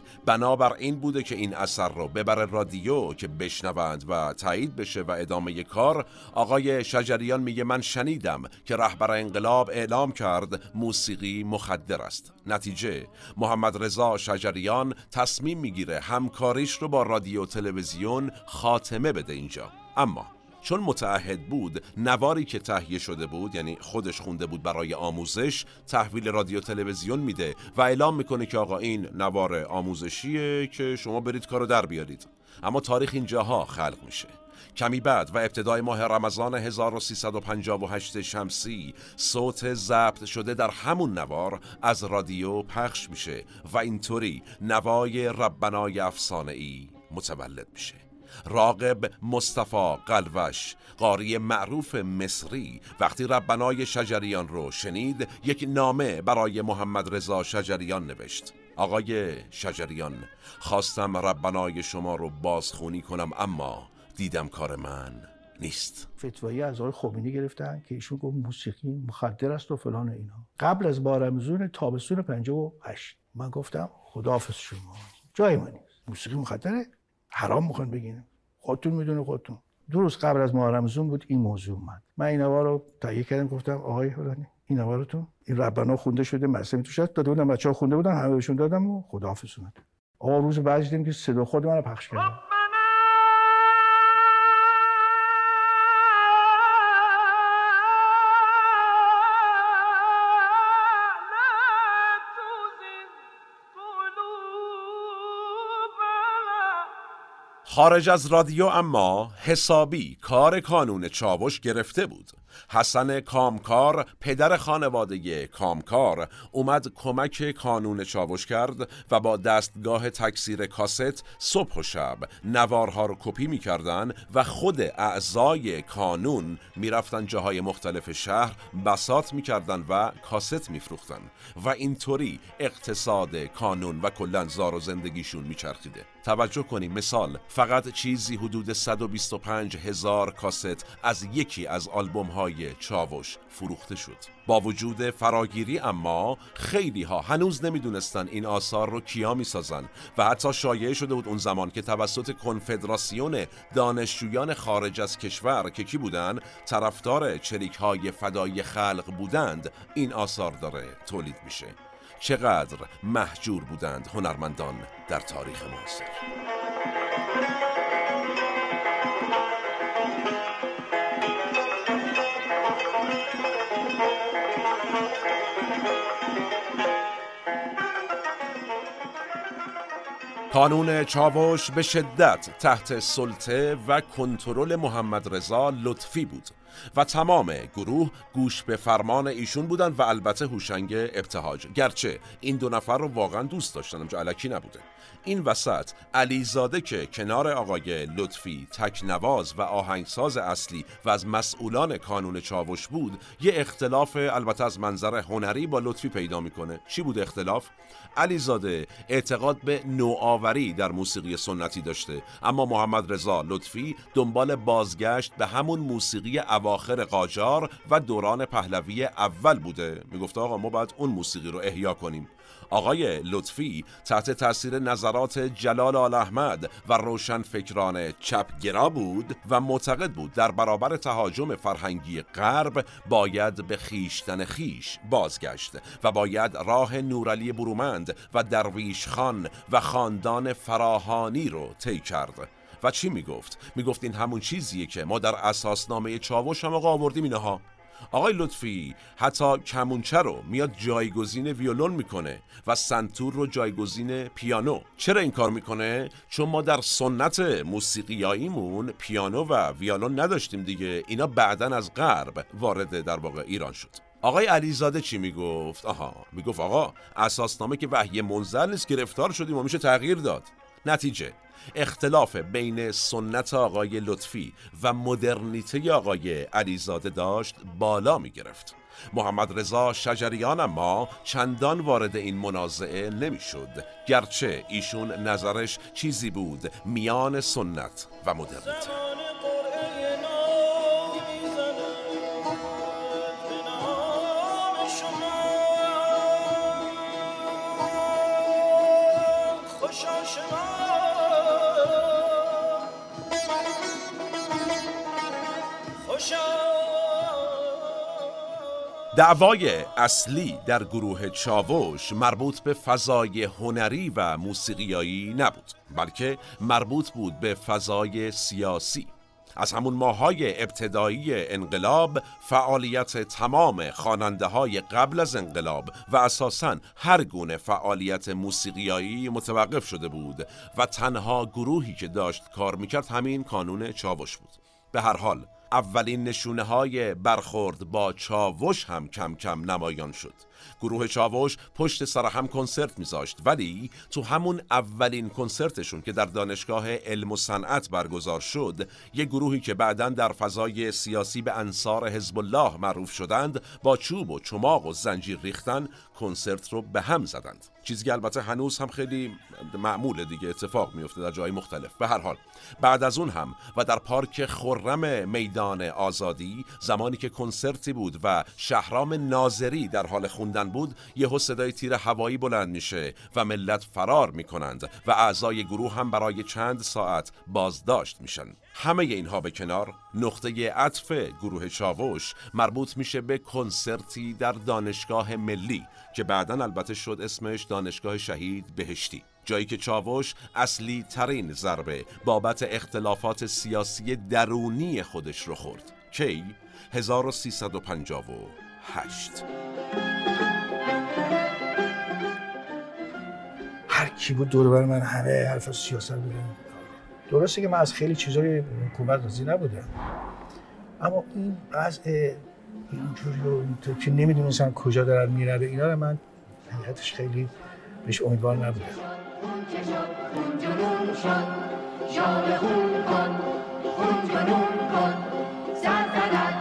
Speaker 1: بنابر این بوده که این اثر رو ببره رادیو که بشنوند و تایید بشه و ادامه کار آقای شجریان میگه من شنیدم که رهبر انقلاب اعلام کرد موسیقی مخدر است. نتیجه محمد رضا شجریان تصمیم می‌گیره همکاریش رو با رادیو تلویزیون خاتمه بده اینجا. اما چون متعهد بود نواری که تهیه شده بود یعنی خودش خونده بود برای آموزش تحویل رادیو تلویزیون میده و اعلام می‌کنه که آقا این نوار آموزشیه که شما برید کارو در بیارید. اما تاریخ اینجاها خلق میشه. کمی بعد و ابتدای ماه رمضان 1358 شمسی صوت ضبط شده در همون نوار از رادیو پخش میشه و اینطوری نوای ربنای افسانه ای متولد میشه. راقب مصطفی قلوش قاری معروف مصری. وقتی ربنای شجریان رو شنید یک نامه برای محمد رضا شجریان نوشت. آقای شجریان خواستم ربنای شما رو بازخونی کنم اما دیدم کار من نیست.
Speaker 2: فتوایی از آقای خمینی گرفتن که ایشون گفت موسیقی مخدر است و فلان اینا. قبل از بارمزون تابستون 58 من گفتم خداحافظ شما. جای ما نیست. موسیقی مخدره. حرام می‌خوان بگین خودتون می‌دونه خودتون. دو روز قبل از ماه رمضان بود این موضوع من این نوار رو تهیه کردم گفتم آقای فلانی این نوارتون این ربنا خونده شده مدرسه توش هست. داده بودم بچه‌ها خونده بودن همه بهشون دادم و خداحافظ اومد. آقا روز بعد دیدیم که صدا خود من رو پخش کردم
Speaker 1: خارج از رادیو اما حسابی کار کانون چاوش گرفته بود. حسن کامکار پدر خانواده کامکار اومد کمک کانون چاوش کرد و با دستگاه تکثیر کاست صبح و شب نوارها رو کپی می‌کردن و خود اعضای کانون می‌رفتن جاهای مختلف شهر بسات می‌کردن و کاست میفروختن. و اینطوری اقتصاد کانون و کلا زار و زندگیشون میچرخیده. توجه کنیم. مثال فقط چیزی حدود 125 هزار کاست از یکی از آلبوم های چاوش فروخته شد. با وجود فراگیری اما خیلی ها هنوز نمی‌دونستن این آثار رو کیا می‌سازن و حتی شایعه شده بود اون زمان که توسط کنفدراسیون دانشجویان خارج از کشور که کی بودن طرفدار چریک های فدای خلق بودند این آثار داره تولید میشه. چقدر محجور بودند هنرمندان در تاریخ معاصر. کانون چاوش به شدت تحت سلطه و کنترل محمد رضا لطفی بود. و تمام گروه گوش به فرمان ایشون بودن و البته هوشنگ ابتهاج. گرچه این دو نفر رو واقعا دوست داشتن اونجا علکی نبوده. این وسط علیزاده که کنار آقای لطفی تکنواز و آهنگساز اصلی و از مسئولان کانون چاوش بود یه اختلاف البته از منظر هنری با لطفی پیدا می‌کنه. چی بود اختلاف؟ علیزاده اعتقاد به نوآوری در موسیقی سنتی داشته اما محمد رضا لطفی دنبال بازگشت به همون موسیقی اواخر قاجار و دوران پهلوی اول بوده. می‌گفت آقا ما باید اون موسیقی رو احیا کنیم. آقای لطفی تحت تاثیر نظرات جلال آل احمد و روشن فکران چپگرا بود و معتقد بود در برابر تهاجم فرهنگی غرب باید به خیشتن خیش بازگشت و باید راه نورعلی برومند و درویش خان و خاندان فراهانی رو طی کرد. و چی می‌گفت؟ می‌گفت این همون چیزیه که ما در اساسنامه چاوش هم آقا آوردیم اینها. آقای لطفی حتی کمونچه رو میاد جایگزین ویولون می‌کنه و سنتور رو جایگزین پیانو. چرا این کار می‌کنه؟ چون ما در سنت موسیقیاییمون پیانو و ویولون نداشتیم دیگه. اینا بعدا از غرب وارد در واقع ایران شد. آقای علیزاده چی می‌گفت؟ آها می‌گفت آقا اساسنامه که وحی منزل نیست گرفتار شدیم و میشه تغییر داد. نتیجه اختلاف بین سنت آقای لطفی و مدرنیته آقای علیزاده داشت بالا می گرفت. محمد رضا شجریان اما چندان وارد این منازعه نمی‌شد گرچه ایشون نظرش چیزی بود میان سنت و مدرنیته. دعوای اصلی در گروه چاوش مربوط به فضای هنری و موسیقیایی نبود بلکه مربوط بود به فضای سیاسی. از همون ماهای ابتدایی انقلاب فعالیت تمام خواننده های قبل از انقلاب و اساساً هر گونه فعالیت موسیقیایی متوقف شده بود و تنها گروهی که داشت کار می‌کرد همین کانون چاوش بود. به هر حال اولین نشونه های برخورد با چاوش هم کم کم نمایان شد. گروه چاوش پشت سر هم کنسرت میذاشت ولی تو همون اولین کنسرتشون که در دانشگاه علم و صنعت برگزار شد یه گروهی که بعدا در فضای سیاسی به انصار حزب الله معروف شدند با چوب و چماق و زنجیر ریختن کنسرت رو به هم زدند. چیزی که البته هنوز هم خیلی معموله دیگه اتفاق میفته در جای مختلف. به هر حال بعد از اون هم و در پارک خرم میدان آزادی زمانی که کنسرتی بود و شهرام ناظری در حال خوندن بود یهو صدای تیر هوایی بلند میشه و ملت فرار می‌کنند و اعضای گروه هم برای چند ساعت بازداشت میشن. همه اینها به کنار نقطه عطف گروه چاوش مربوط میشه به کنسرتی در دانشگاه ملی که بعدا البته شد اسمش دانشگاه شهید بهشتی. جایی که چاوش اصلی ترین ضربه بابت اختلافات سیاسی درونی خودش رو خورد. کی؟ 1358
Speaker 2: هر کی بود دور بر من همه حرف سیاست بودن درسته که من از خیلی چیزای حکومت راضی نبودم. اما این وضع اینجوری و اینطور که نمی‌دونستم کجا دارن میره اینا رو من حقیقتش خیلی بهش امیدوار نبودم.
Speaker 5: کن.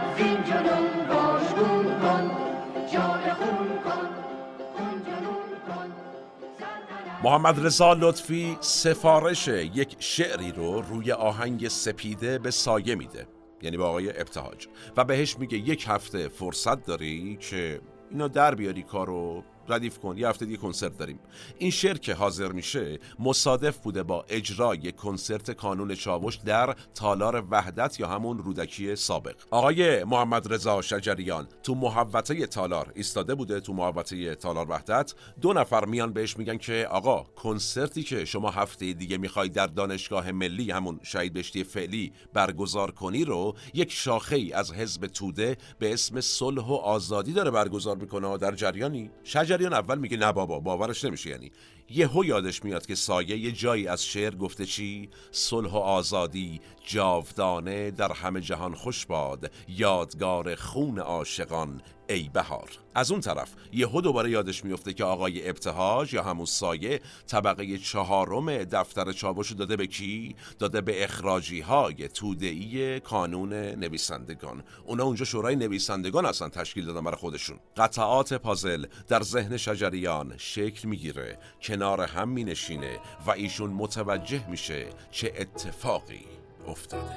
Speaker 1: محمد رضا لطفی سفارش یک شعری رو روی آهنگ سپیده به سایه میده یعنی به آقای ابتهاج. و بهش میگه یک هفته فرصت داری که اینا در بیاری کارو. ردیف کن یه هفته دیگه کنسرت داریم. این شعر که حاضر میشه مصادف بوده با اجرای کنسرت کانون چاوش در تالار وحدت یا همون رودکی سابق. آقای محمد رضا شجریان تو محوطه تالار ایستاده بوده تو محوطه تالار وحدت. دو نفر میان بهش میگن که آقا کنسرتی که شما هفته دیگه می‌خوای در دانشگاه ملی همون شهید بهشتی فعلی برگزار کنی رو یک شاخه از حزب توده به اسم صلح و آزادی داره برگزار می‌کنه در جریانی؟ شجریان اول میگه نه بابا باورش نمیشه یعنی. یهو یادش میاد که سایه یه جایی از شعر گفته چی؟ صلح و آزادی جاودانه در همه جهان خوش باد یادگار خون عاشقان ای بهار. از اون طرف یهو دوباره یادش میفته که آقای ابتهاج یا همون سایه طبقه چهارم دفتر چاوش داده به کی؟ داده به اخراجی های توده‌ای کانون نویسندگان. اونا اونجا شورای نویسندگان اصلا تشکیل دادن برای خودشون. قطعات پازل در ذهن شجریان شکل می‌گیره کنار هم مینشینه و ایشون متوجه میشه چه اتفاقی افتاده.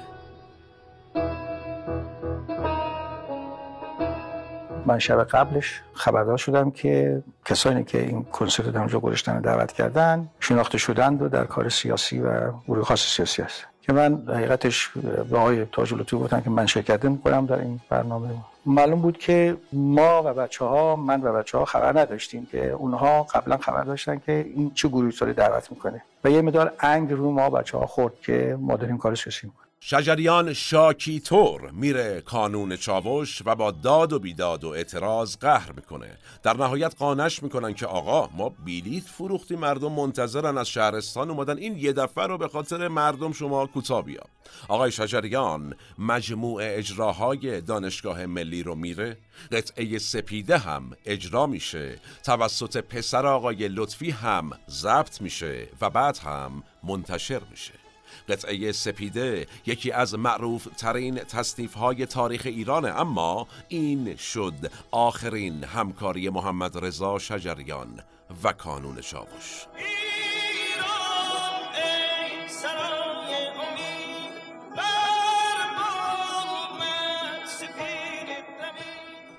Speaker 2: من شب قبلش خبردار شدم که کسانی که این کنسرت رو در اونجا گذاشتن دعوت کردن شناخته شدند و در کار سیاسی و گروه خاص سیاسی هست. که من حقیقتش به آقای تاج لطفی گفتم که من شرکت می‌کنم در این برنامه. معلوم بود که ما و بچه ها من و بچه ها خبر نداشتیم که اونها قبلا خبر داشتن که این چه گروهی داره دعوت می‌کنه. و یه مدار انگ رو ما بچه ها خورد که ما داریم کار سیاسی می‌کنیم.
Speaker 1: شجریان شاکی طور میره کانون چاوش و با داد و بیداد و اعتراض قهر می‌کنه. در نهایت قانش می‌کنن که آقا ما بیلیت فروختی مردم منتظرن از شهرستان اومدن. این یه دفعه رو به خاطر مردم شما کوتاه بیا. آقای شجریان مجموع اجراهای دانشگاه ملی رو میره. قطعه سپیده هم اجرا میشه. توسط پسر آقای لطفی هم ضبط میشه و بعد هم منتشر میشه. قطعه سپیده یکی از معروف ترین تصنیف های تاریخ ایرانه. اما این شد آخرین همکاری محمد رضا شجریان و کانون چاوش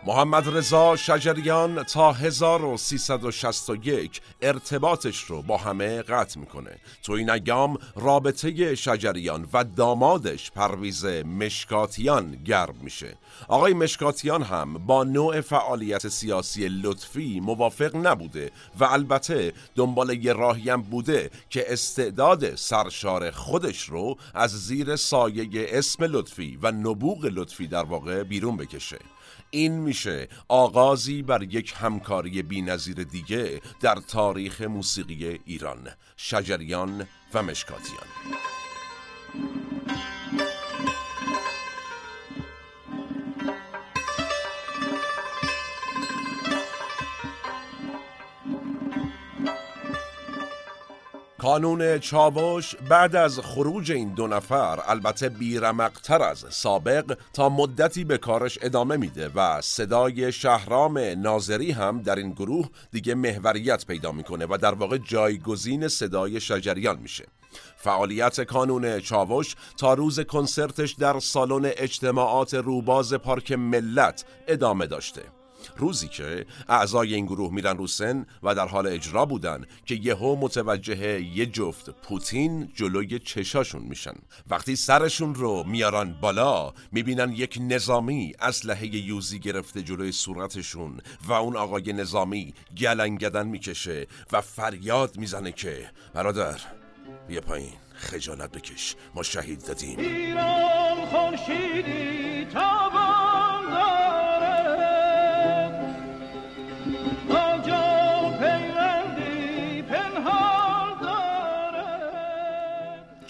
Speaker 1: محمد رضا شجریان تا 1361 ارتباطش رو با همه قطع می‌کنه. تو این ایام رابطه شجریان و دامادش پرویز مشکاتیان گرم میشه. آقای مشکاتیان هم با نوع فعالیت سیاسی لطفی موافق نبوده و البته دنبال یه هم بوده که استعداد سرشار خودش رو از زیر سایه اسم لطفی و نبوغ لطفی در واقع بیرون بکشه. این میشه. آغازی بر یک همکاری بینظیر دیگه در تاریخ موسیقی ایران. شجریان و مشکاتیان. کانون چاوش بعد از خروج این دو نفر البته بیرمقتر از سابق تا مدتی به کارش ادامه میده و صدای شهرام ناظری هم در این گروه دیگه محوریت پیدا می‌کنه و در واقع جایگزین صدای شجریان میشه. فعالیت کانون چاوش تا روز کنسرتش در سالن اجتماعات روباز پارک ملت ادامه داشته. روزی که اعضای این گروه میرن رو سن و در حال اجرا بودن که یهو متوجه یه جفت پوتین جلوی چشاشون میشن. وقتی سرشون رو میارن بالا می‌بینن یک نظامی اسلحه یوزی گرفته جلوی صورتشون و اون آقای نظامی گلنگدن می‌کشه و فریاد می‌زنه که برادر بیا پایین خجالت بکش ما شهید دادیم.
Speaker 3: ایران خورشیدی تابان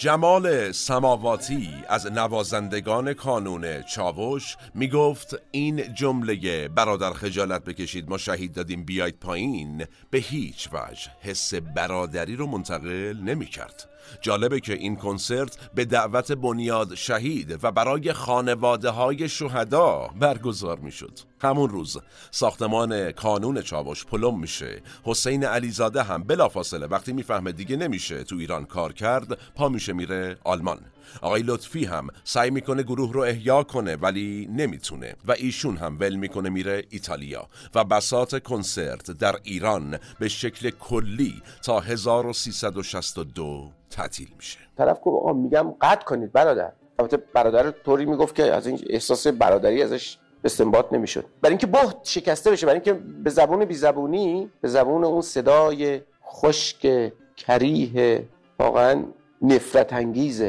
Speaker 1: جمال سماواتی از نوازندگان کانون چاوش می‌گفت این جمله برادر خجالت بکشید ما شهید دادیم بیاید پایین به هیچ وجه حس برادری رو منتقل نمی کرد. جالبه که این کنسرت به دعوت بنیاد شهید و برای خانواده های شهدا برگزار می شد. همون روز ساختمان کانون چاوش پلم میشه حسین علیزاده هم بلافاصله وقتی می‌فهمه دیگه نمیشه تو ایران کار کرد پا میشه میره آلمان آقای لطفی هم سعی می‌کنه گروه رو احیا کنه ولی نمی‌تونه و ایشون هم ول می‌کنه میره ایتالیا و بسات کنسرت در ایران به شکل کلی تا 1362 تعطیل میشه.
Speaker 6: طرف گفت آقا میگم قطع کنید برادر. البته برادر طوری می‌گفت که از این احساس برادری ازش استنباط نمی‌شد. برای اینکه بخت شکسته بشه برای اینکه به زبون بی زبونی به زبون اون صدای خشک کریه واقعا نفرت انگیز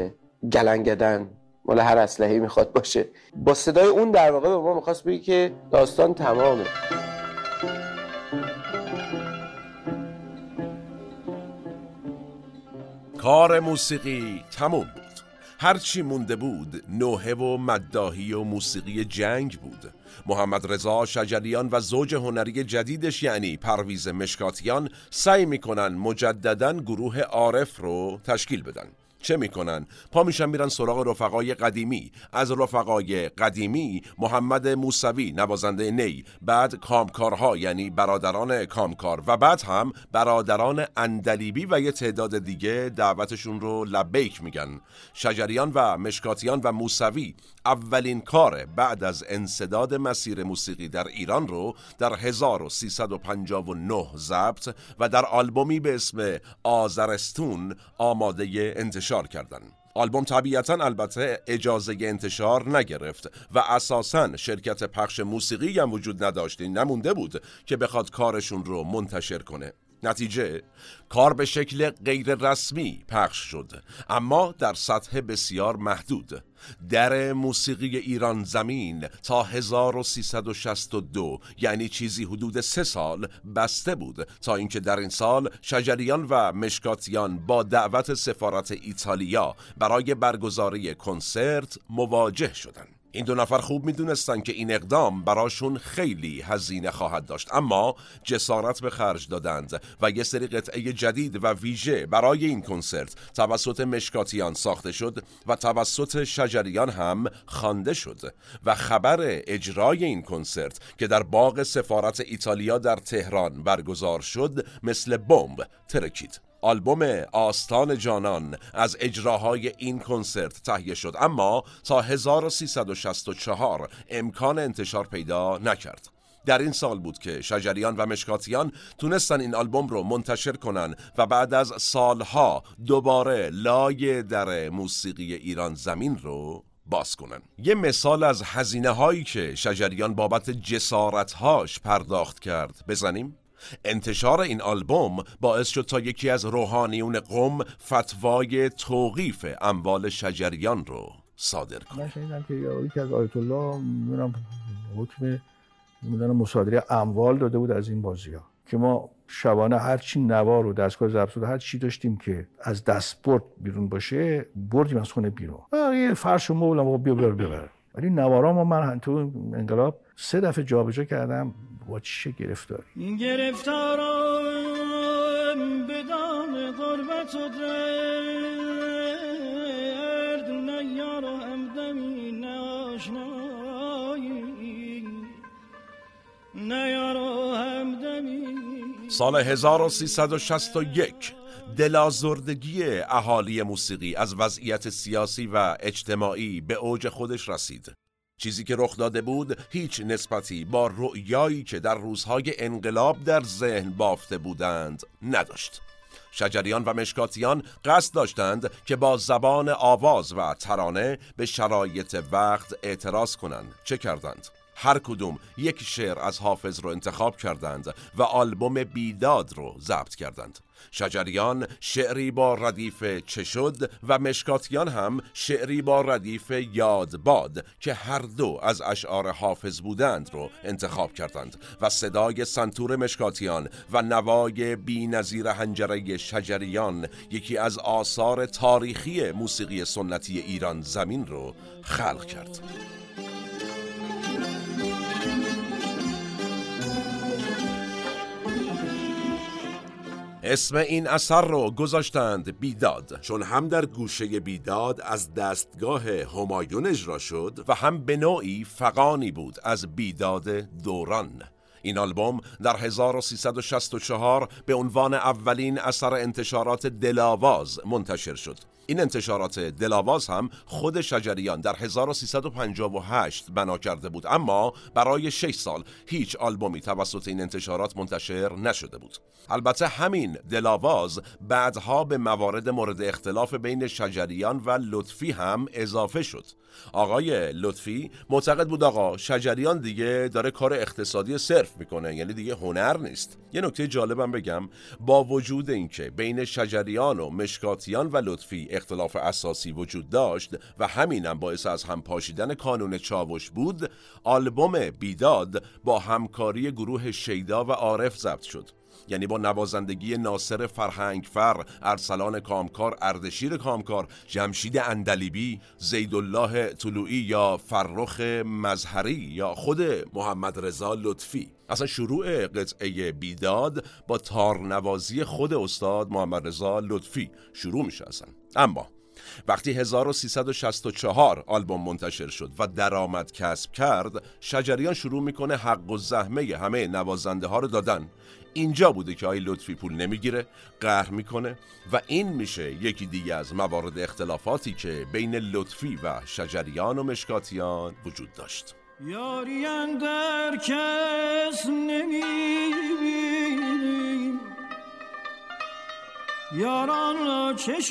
Speaker 6: گلنگدن. مال هر اسلحه‌ای می‌خواد باشه. با صدای اون در واقع به ما می‌خواست بگه که داستان تمامه.
Speaker 1: کار موسیقی تموم بود. هرچی مونده بود نوحه و مداهی و موسیقی جنگ بود. محمد رضا شجریان و زوج هنری جدیدش یعنی پرویز مشکاتیان سعی می‌کنن مجددا گروه عارف رو تشکیل بدن. چه می‌کنن؟ پا میشن میرن سراغ رفقای قدیمی. از رفقای قدیمی محمد موسوی نوازنده نی. بعد کامکارها یعنی برادران کامکار. و بعد هم برادران اندلیبی و یه تعداد دیگه دعوتشون رو لبیک میگن. شجریان و مشکاتیان و موسوی اولین کار بعد از انصداد مسیر موسیقی در ایران رو در 1359 ضبط و در آلبومی به اسم آزرستون آماده انتشار کردند. آلبوم طبیعتا البته اجازه انتشار نگرفت و اساسا شرکت پخش موسیقی هم وجود نداشت نمونده بود که بخواد کارشون رو منتشر کنه نتیجه کار به شکل غیر رسمی پخش شد اما در سطح بسیار محدود در موسیقی ایران زمین تا 1362 یعنی چیزی حدود سه سال بسته بود تا اینکه در این سال شجریان و مشکاتیان با دعوت سفارت ایتالیا برای برگزاری کنسرت مواجه شدند. این دو نفر خوب می‌دونستن که این اقدام براشون خیلی هزینه خواهد داشت. اما جسارت به خرج دادند و یه سری قطعه جدید و ویژه برای این کنسرت توسط مشکاتیان ساخته شد و توسط شجریان هم خوانده شد. و خبر اجرای این کنسرت که در باغ سفارت ایتالیا در تهران برگزار شد مثل بمب ترکید. آلبوم آستان جانان از اجراهای این کنسرت تهیه شد. اما تا 1364 امکان انتشار پیدا نکرد. در این سال بود که شجریان و مشکاتیان تونستن این آلبوم رو منتشر کنن و بعد از سالها دوباره لای در موسیقی ایران زمین رو باز کنن. یه مثال از هزینه هایی که شجریان بابت جسارت هاش پرداخت کرد. بزنیم. انتشار این آلبوم باعث شد تا یکی از روحانیون قم فتوای توقیف اموال شجریان رو صادر کنه.
Speaker 2: من شنیدم که یکی از آیت الله حکم می‌دونم مصادره اموال داده بود از این بازی ها که ما شبانه هر چی نوار و دستگاه ضبط هر چی داشتیم که از دستپورت بیرون باشه بردیم از خونه بیرون. یه فرش و مبل هم بیا ببر ببر ولی نوارا ما من تو انقلاب سه دفعه جابجا کردم. با چه گرفتاری؟
Speaker 3: این گرفتارم به دام غربت و درد نه یار و همدمی نه آشنایی نه یار و همدمی
Speaker 1: سال 1361 دلازردگی اهالی موسیقی از وضعیت سیاسی و اجتماعی به اوج خودش رسید. چیزی که رخ داده بود هیچ نسبتی با رؤیایی که در روزهای انقلاب در ذهن بافته بودند نداشت. شجریان و مشکاتیان قصد داشتند که با زبان آواز و ترانه به شرایط وقت اعتراض کنند. چه کردند؟ هر کدوم یک شعر از حافظ رو انتخاب کردند و آلبوم بیداد رو ضبط کردند. شجریان شعری با ردیف چه شد و مشکاتیان هم شعری با ردیف یاد باد که هر دو از اشعار حافظ بودند رو انتخاب کردند و صدای سنتور مشکاتیان و نوای بی نظیر هنجره شجریان یکی از آثار تاریخی موسیقی سنتی ایران زمین رو خلق کرد. اسم این اثر رو گذاشتند بیداد. چون هم در گوشه بیداد از دستگاه همایون اجرا شد و هم به نوعی فقانی بود از بیداد دوران. این آلبوم در 1364 به عنوان اولین اثر انتشارات دلاواز منتشر شد. این انتشارات دلاواز هم خود شجریان در 1358 بنا کرده بود. اما برای 6 سال هیچ آلبومی توسط این انتشارات منتشر نشده بود. البته همین دلاواز بعدها به موارد مورد اختلاف بین شجریان و لطفی هم اضافه شد. آقای لطفی معتقد بود آقا شجریان دیگه داره کار اقتصادی صرف می‌کنه یعنی دیگه هنر نیست. یه نکته جالبم بگم با وجود اینکه بین شجریان و مشکاتیان و لطفی اختلاف اساسی وجود داشت و همینم باعث از هم پاشیدن کانون چاوش بود آلبوم بیداد با همکاری گروه شیدا و عارف ضبط شد. یعنی با نوازندگی ناصر فرهنگفر، ارسلان کامکار، اردشیر کامکار، جمشید اندلیبی، زیدالله طلوعی یا فرخ مظهری یا خود محمد رضا لطفی. اصلا شروع قطعه بیداد با تارنوازی خود استاد محمد رضا لطفی شروع میشه اصلا. اما وقتی 1364 آلبوم منتشر شد و درآمد کسب کرد شجریان شروع می‌کنه حق و زحمه همه نوازنده ها رو دادن. اینجا بوده که آی لطفی پول نمی‌گیره قهر می‌کنه و این میشه یکی دیگه از موارد اختلافاتی که بین لطفی و شجریان و مشکاتیان وجود داشت.
Speaker 3: یاری در کس نمی‌بینی. یاران را چه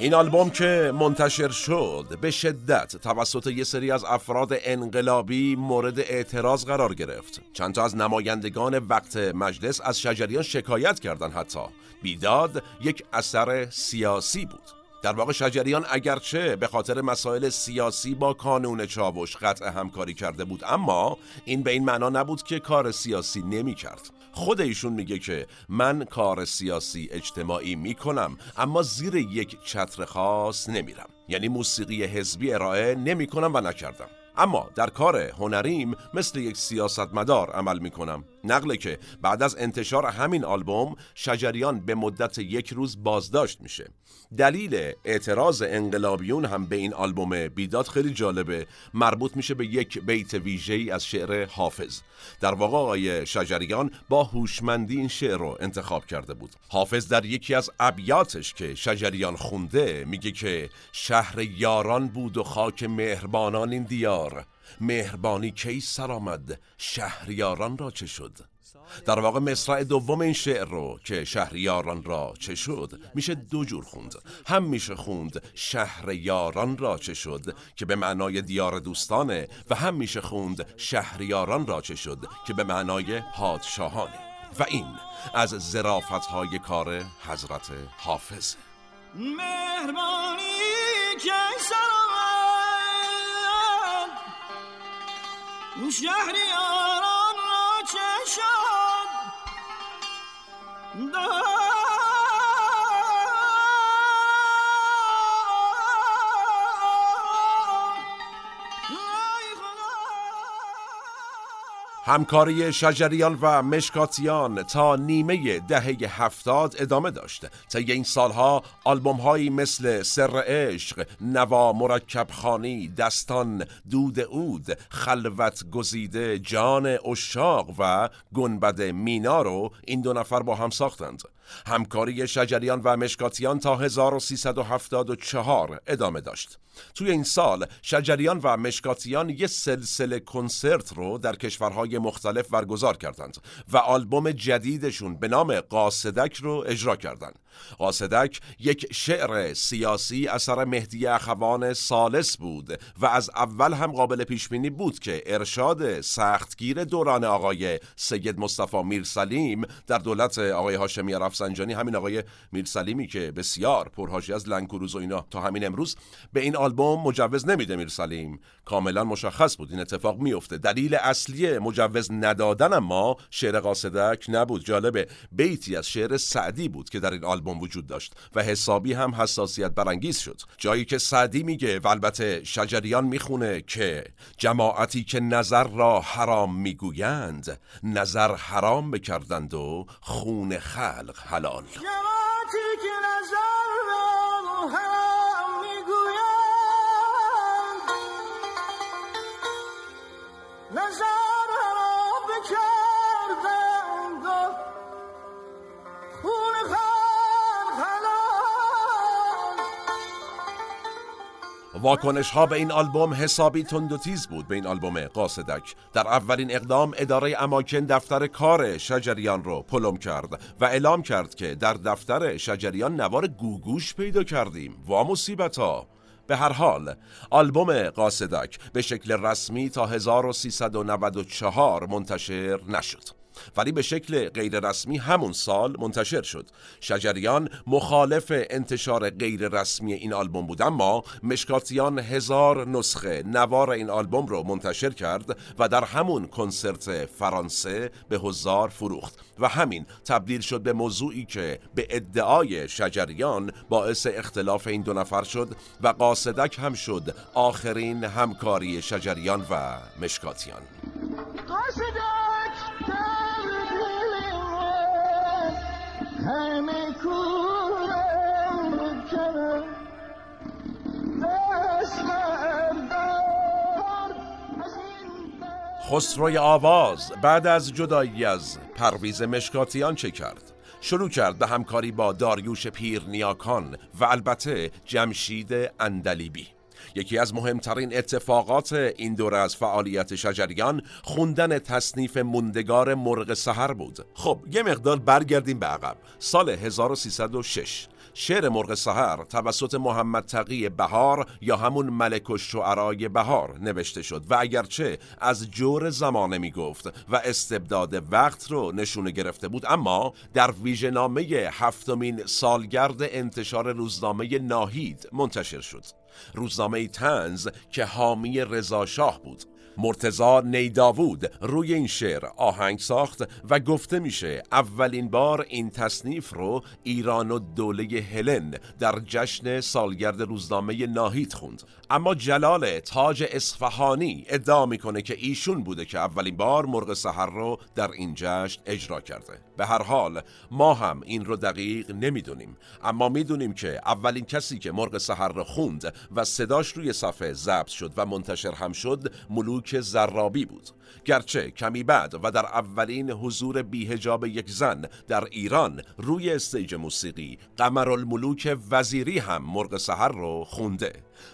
Speaker 1: این آلبوم که منتشر شد به شدت توسط یه سری از افراد انقلابی مورد اعتراض قرار گرفت. چند تا از نمایندگان وقت مجلس از شجریان شکایت کردند حتی. بیداد یک اثر سیاسی بود. در واقع شجریان اگرچه به خاطر مسائل سیاسی با کانون چاوش قطع همکاری کرده بود اما این به این معنا نبود که کار سیاسی نمی کرد خود ایشون میگه که من کار سیاسی اجتماعی می‌کنم اما زیر یک چتر خاص نمیرم. یعنی موسیقی حزبی ارائه نمی‌کنم و نکردم. اما در کار هنریم مثل یک سیاستمدار عمل می کنم نقله که بعد از انتشار همین آلبوم شجریان به مدت یک روز بازداشت میشه. دلیل اعتراض انقلابیون هم به این آلبوم بیداد خیلی جالبه. مربوط میشه به یک بیت ویژه‌ای از شعر حافظ. در واقع آقای شجریان با هوشمندی این شعر رو انتخاب کرده بود. حافظ در یکی از ابیاتش که شجریان خونده میگه که شهر یاران بود و خاک مهربانان این دیار. مهربانی کی سر آمد شهریاران را چه شد؟ در واقع مصرع دوم این شعر رو که شهریاران را چه شد؟ میشه دو جور خوند. هم میشه خوند شهر یاران را چه شد که به معنای دیار دوستانه و هم میشه خوند شهریاران را چه شد که به معنای پادشاهانه. و این از زرافت های کار حضرت حافظ.
Speaker 3: مهربانی که شهریاران را چه شد
Speaker 1: همکاری شجریان و مشکاتیان تا نیمه دهه هفتاد ادامه داشت. طی این سالها آلبوم هایی مثل سر عشق نوا مرکب خانی دستان دود اود خلوت گزیده جان اشاق و گنبد مینا رو این دو نفر با هم ساختند. همکاری شجریان و مشکاتیان تا 1374 ادامه داشت توی این سال شجریان و مشکاتیان یه سلسله کنسرت رو در کشورهای مختلف برگزار کردند و آلبوم جدیدشون به نام قاصدک رو اجرا کردند. قاصدک یک شعر سیاسی اثر مهدی اخوان سالس بود و از اول هم قابل پیش بینی بود که ارشاد سختگیر دوران آقای سید مصطفی میرسلیم در دولت آقای هاشمی رفسنجانی همین آقای میرسلیمی که بسیار پرهاشی از لنکروز و اینا تا همین امروز به این آلبوم مجوز نمیده میرسلیم. کاملا مشخص بود این اتفاق میفته دلیل اصلی مجوز ندادن اما شعر قاصدک نبود. جالبه بیتی از شعر سعدی بود که در این آلبوم وجود داشت و حسابی هم حساسیت برانگیز شد. جایی که سعدی میگه و البته شجریان می‌خونه که جماعتی که نظر را حرام می‌گویند نظر حرام بکردند و خون خلق حلال.
Speaker 3: جماعتی که نظر را هم می‌گویند نظر را بکردند خون
Speaker 1: واکنش ها به این آلبوم حسابی تند و تیز بود. به این آلبوم قاصدک در اولین اقدام اداره اماکن دفتر کار شجریان رو پلم کرد و اعلام کرد که در دفتر شجریان نوار گوگوش پیدا کردیم. وا مصیبت به هر حال آلبوم قاصدک به شکل رسمی تا 1394 منتشر نشد. ولی به شکل غیر رسمی همون سال منتشر شد. شجریان مخالف انتشار غیر رسمی این آلبوم بود اما مشکاتیان هزار نسخه نوار این آلبوم رو منتشر کرد و در همون کنسرت فرانسه به هزار فروخت. و همین تبدیل شد به موضوعی که به ادعای شجریان باعث اختلاف این دو نفر شد و قاصدک هم شد آخرین همکاری شجریان و مشکاتیان.
Speaker 3: قصدک
Speaker 1: خسروی آواز بعد از جدایی از پرویز مشکاتیان چه کرد؟ شروع کرد به همکاری با داریوش پیرنیاکان و البته جمشید اندلیبی یکی از مهمترین اتفاقات این دوره از فعالیت شجریان خوندن تصنیف موندگار مرغ سحر بود. خب یه مقدار برگردیم به عقب. سال 1306 شعر مرغ سحر توسط محمد تقی بهار یا همون ملک الشعرای بهار نوشته شد و اگرچه از جور زمانه می گفت و استبداد وقت رو نشونه گرفته بود اما در ویژه‌نامه هفتمین سالگرد انتشار روزنامه ناهید منتشر شد. روزنامه تنز که حامی رضا شاه بود. مرتزا نیداوود روی این شعر آهنگ ساخت و گفته میشه اولین بار این تصنیف رو ایران و دوله هلن در جشن سالگرد روزنامه ناهید خوند. اما جلال تاج اصفهانی ادعا می‌کنه که ایشون بوده که اولین بار مرغ سحر رو در این جشن اجرا کرده. به هر حال ما هم این رو دقیق نمی‌دونیم. اما می‌دونیم که اولین کسی که مرغ سحر رو خوند و صداش روی صفحه ضبط شد و منتشر هم شد ملوک زرابی بود. گرچه کمی بعد و در اولین حضور بیهجاب یک زن در ایران روی استیج موسیقی قمرالملوک وزیری هم مرغ سحر رو خونده.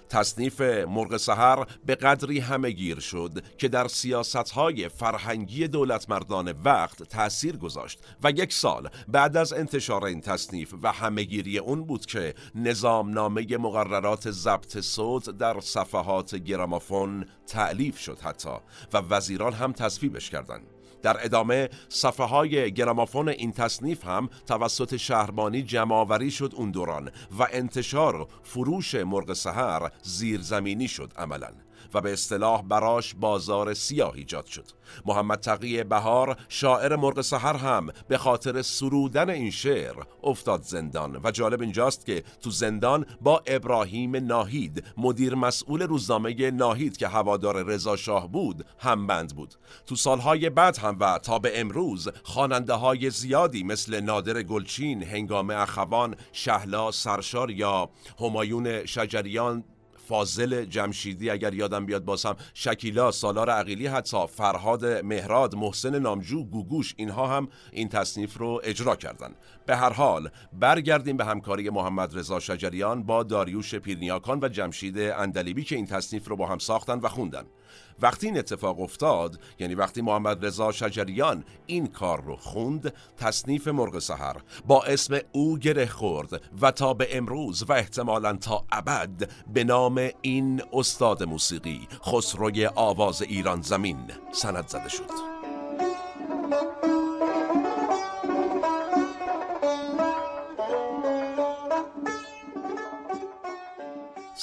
Speaker 1: تصنیف مرغ سحر به قدری همه گیر شد که در سیاست های فرهنگی دولت مردان وقت تأثیر گذاشت و یک سال بعد از انتشار این تصنیف و همهگیری اون بود که نظامنامه مقررات ضبط صوت در صفحات گرامافون تعلیف شد حتی و وزیران هم تصویبش کردند. در ادامه صفحه های گرامافون این تصنیف هم توسط شهربانی جمعآوری شد اون دوران و انتشار فروش مرغ سحر زیرزمینی شد عملاً و به اصطلاح براش بازار سیاه ایجاد شد. محمد تقی بهار شاعر مرغ سحر هم به خاطر سرودن این شعر افتاد زندان. و جالب اینجاست که تو زندان با ابراهیم ناهید مدیر مسئول روزنامه ناهید که هوادار رضا شاه بود هم بند بود. تو سالهای بعد هم و تا به امروز خواننده های زیادی مثل نادر گلچین، هنگام اخوان، شهلا سرشار یا همایون شجریان فاضل جمشیدی اگر یادم بیاد باسم شکیلا سالار عقیلی حتی فرهاد مهراد محسن نامجو گوگوش اینها هم این تصنیف رو اجرا کردن. به هر حال برگردیم به همکاری محمد رضا شجریان با داریوش پیرنیاکان و جمشید اندلیبی که این تصنیف رو با هم ساختن و خوندن. وقتی این اتفاق افتاد یعنی وقتی محمد رضا شجریان این کار رو خوند تصنیف مرغ سحر با اسم او گره خورد و تا به امروز و احتمالا تا ابد به نام این استاد موسیقی خسروی آواز ایران زمین سند زده شد.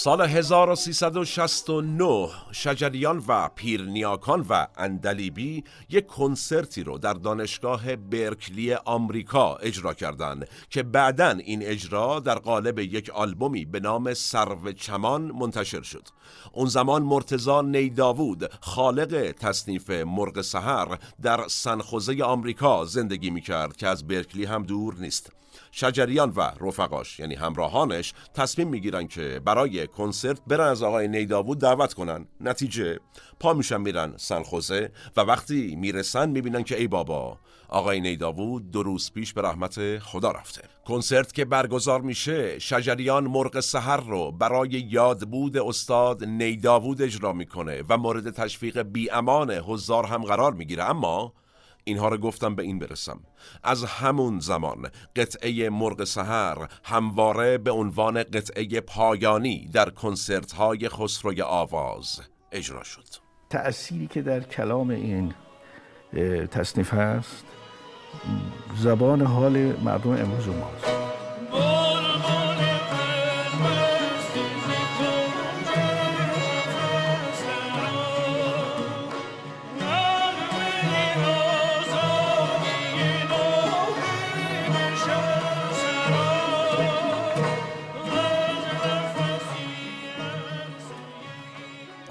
Speaker 1: سال 1369 شجریان و پیرنیاکان و اندلیبی یک کنسرتی رو در دانشگاه برکلی آمریکا اجرا کردند که بعدا این اجرا در قالب یک آلبومی به نام سرو چمان منتشر شد. اون زمان مرتزا نیداوود خالق تصنیف مرغ سحر در سنخوزه آمریکا زندگی می کرد که از برکلی هم دور نیست. شجریان و رفقاش یعنی همراهانش تصمیم می‌گیرن که برای کنسرت برن از آقای نیداوود دعوت کنن. نتیجه پا میشن میرن سنخوزه و وقتی می‌رسن می‌بینن که ای بابا آقای نیداوود دو روز پیش به رحمت خدا رفته. کنسرت که برگزار میشه شجریان مرغ سحر رو برای یادبود استاد نیداوود اجرا می‌کنه و مورد تشویق بی امان هزار هم قرار می‌گیره. اما اینها رو گفتم به این برسم. از همون زمان قطعه مرغ سحر همواره به عنوان قطعه پایانی در کنسرت های خسروی آواز اجرا شد.
Speaker 2: تأثیری که در کلام این تصنیف هست زبان حال مردم امروز ماست.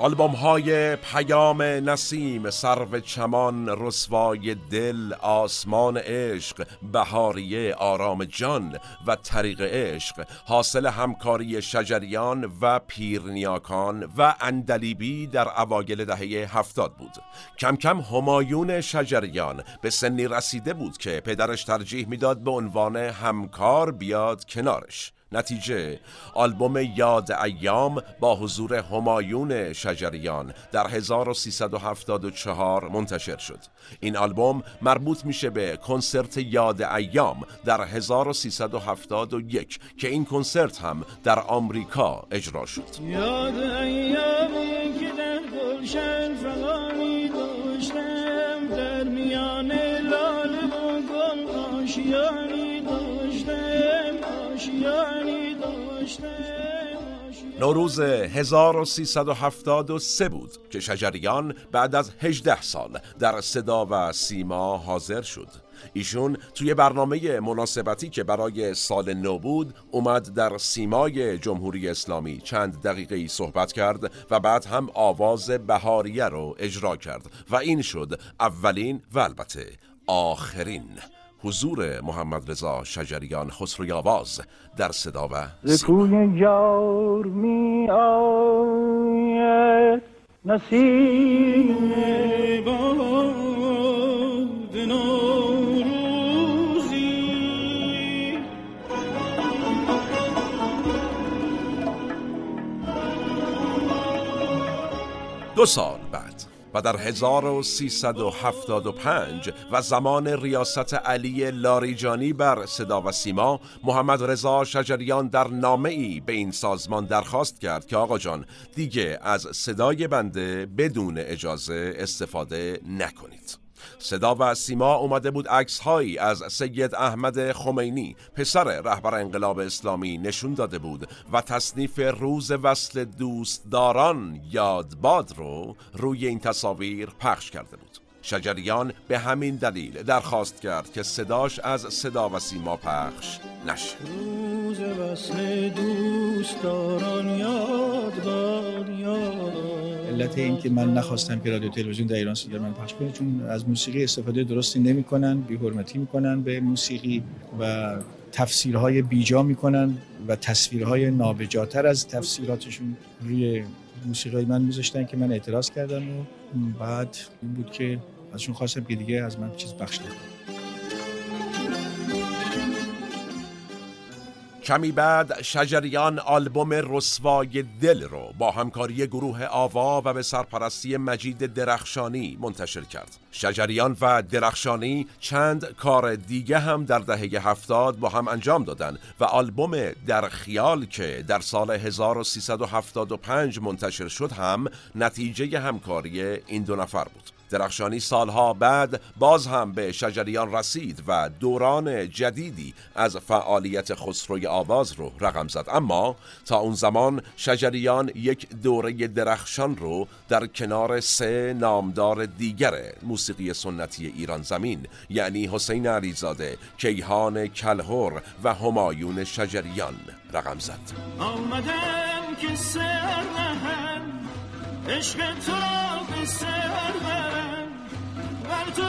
Speaker 1: آلبوم های پیام نسیم سرو چمان رسوای دل آسمان عشق بهاریه آرام جان و طریق عشق حاصل همکاری شجریان و پیرنیاکان و اندلیبی در اوایل دهه هفتاد بود. کم کم همایون شجریان به سنی رسیده بود که پدرش ترجیح می‌داد به عنوان همکار بیاد کنارش. نتیجه. آلبوم یاد ایام با حضور همایون شجریان در 1374 منتشر شد. این آلبوم مربوط میشه به کنسرت یاد ایام در 1371 که این کنسرت هم در آمریکا اجرا شد.
Speaker 3: یاد ایامی که در گلشن داشتم در میان لاله و گل آشیانی
Speaker 1: نوروز 1373 بود که شجریان بعد از 18 سال در صدا و سیما حاضر شد. ایشون توی برنامه مناسبتی که برای سال نو بود اومد در سیمای جمهوری اسلامی چند دقیقه صحبت کرد و بعد هم آواز بهاریه رو اجرا کرد و این شد اولین و البته آخرین حضور محمد رضا شجریان خسروی آواز در صدا و سیما.
Speaker 2: کوی یار می آید نسیم.
Speaker 3: باد نوروزی.
Speaker 1: دو سال. و در 1375 و زمان ریاست علی لاریجانی بر صدا و سیما محمد رضا شجریان در نامه ای به این سازمان درخواست کرد که آقا جان دیگه از صدای بنده بدون اجازه استفاده نکنید. صدا و سیما اومده بود عکس هایی از سید احمد خمینی پسر رهبر انقلاب اسلامی نشون داده بود و تصنیف روز وصل دوستداران یادباد رو روی این تصاویر پخش کرده بود. شجریان به همین دلیل درخواست کرد که صداش از صدا و سیما پخش نشه.
Speaker 3: روز وصل دوستداران یاد باد یاد
Speaker 2: علت این که من نخواستم که رادیو تلویزیون در ایران صدای من پخش کنه چون از موسیقی استفاده درستی نمی‌کنن بی حرمتی می‌کنن به موسیقی و تفسیرهای بیجا می‌کنن و تصویرهای نابجاتر از تفسیراتشون روی موسیقی من میذاشتن که من اعتراض کردم و بعد این بود که ازشون خواستم که دیگه از من چیز بخش نکنن
Speaker 1: کمی بعد شجریان آلبوم رسوای دل رو با همکاری گروه آوا و به سرپرستی مجید درخشانی منتشر کرد. شجریان و درخشانی چند کار دیگه هم در دهه هفتاد با هم انجام دادن و آلبوم در خیال که در سال 1375 منتشر شد هم نتیجه همکاری این دو نفر بود. درخشانی سالها بعد باز هم به شجریان رسید و دوران جدیدی از فعالیت خسروی آواز رو رقم زد. اما تا اون زمان شجریان یک دوره درخشان رو در کنار سه نامدار دیگر موسیقی سنتی ایران زمین یعنی حسین علیزاده، کیهان کلهر و همایون شجریان رقم زد.
Speaker 3: آمدم که سر عشق تو را بر تو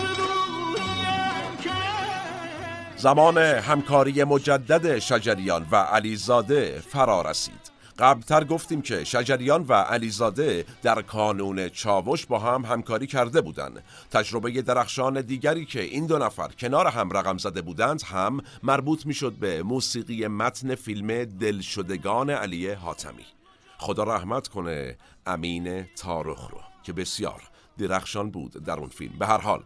Speaker 1: زمان همکاری مجدد شجریان و علیزاده فرا رسید قبلتر گفتیم که شجریان و علیزاده در کانون چاوش با هم همکاری کرده بودند. تجربه درخشان دیگری که این دو نفر کنار هم رقم زده بودند هم مربوط می‌شد به موسیقی متن فیلم دلشدگان علی حاتمی. خدا رحمت کنه امین تارخ رو که بسیار درخشان بود در اون فیلم. به هر حال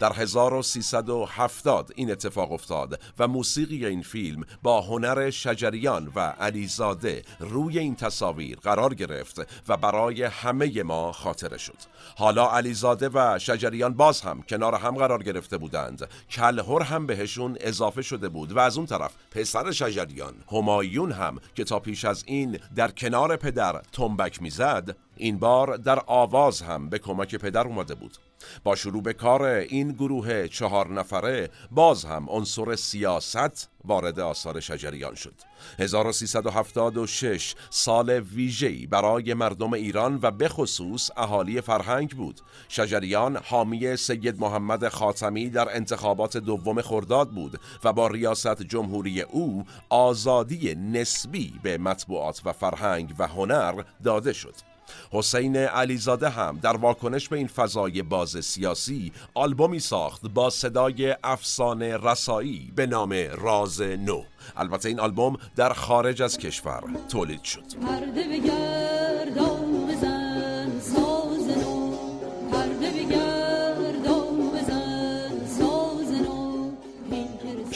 Speaker 1: در 1370 این اتفاق افتاد و موسیقی این فیلم با هنر شجریان و علیزاده روی این تصاویر قرار گرفت و برای همه ما خاطره شد. حالا علیزاده و شجریان باز هم کنار هم قرار گرفته بودند. کلهر هم بهشون اضافه شده بود و از اون طرف پسر شجریان همایون هم که تا پیش از این در کنار پدر تنبک می‌زد این بار در آواز هم به کمک پدر اومده بود. با شروع به کار این گروه چهار نفره باز هم عنصر سیاست وارد آثار شجریان شد. 1376 سال ویژه‌ای برای مردم ایران و به خصوص اهالی فرهنگ بود. شجریان حامی سید محمد خاتمی در انتخابات دوم خرداد بود و با ریاست جمهوری او آزادی نسبی به مطبوعات و فرهنگ و هنر داده شد. حسین علیزاده هم در واکنش به این فضای باز سیاسی آلبومی ساخت با صدای افسانه رسایی به نام راز نو. البته این آلبوم در خارج از کشور تولید شد.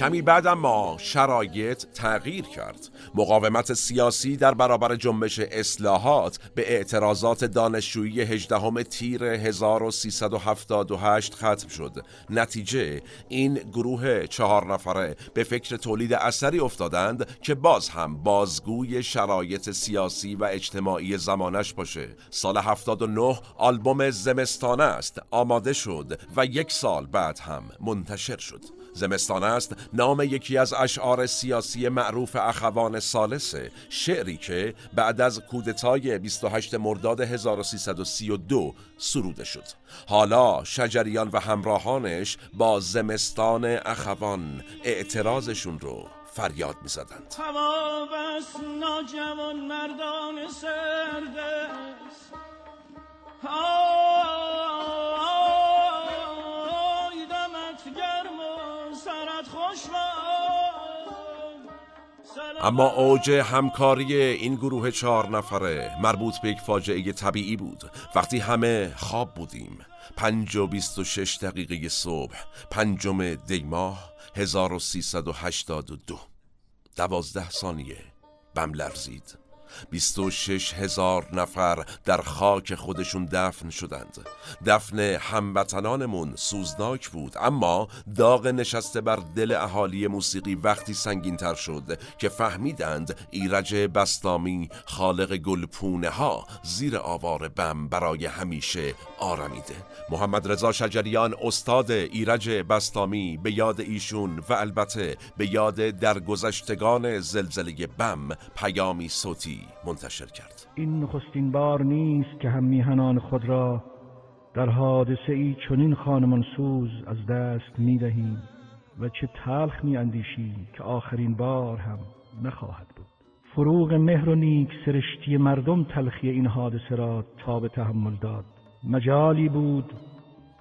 Speaker 1: کمی بعد اما شرایط تغییر کرد. مقاومت سیاسی در برابر جنبش اصلاحات به اعتراضات دانشجویی 18 تیر 1378 ختم شد. نتیجه این گروه چهار نفره به فکر تولید اثری افتادند که باز هم بازگوی شرایط سیاسی و اجتماعی زمانش باشه. سال 79 آلبوم زمستانه است آماده شد و یک سال بعد هم منتشر شد. زمستان است نام یکی از اشعار سیاسی معروف اخوان سالسه شعری که بعد از کودتای 28 مرداد 1332 سروده شد. حالا شجریان و همراهانش با زمستان اخوان اعتراضشون رو فریاد می زدند.
Speaker 3: ناجوان مردان سردست.
Speaker 1: اما اوج همکاری این گروه چهار نفره مربوط به یک فاجعه طبیعی بود. وقتی همه خواب بودیم. پنج و بیست و شش دقیقه صبح. پنجم دیماه 1382 دوازده ثانیه. بم لرزید. 26 هزار نفر در خاک خودشون دفن شدند. دفن هموطنانمون سوزناک بود اما داغ نشسته بر دل اهالی موسیقی وقتی سنگین تر شد که فهمیدند ایرج بستامی خالق گلپونه ها زیر آوار بم برای همیشه آرمیده محمد رضا شجریان استاد ایرج بستامی به یاد ایشون و البته به یاد درگذشتگان زلزله بم پیامی صوتی منتشر کرد.
Speaker 2: این نخستین بار نیست که هم میهنان خود را در حادثه ای چنین خانمان سوز از دست می دهیم و چه تلخ می اندیشیم که آخرین بار هم نخواهد بود. فروغ مهر و نیک سرشتی مردم تلخی این حادثه را تا به تحمل داد. مجالی بود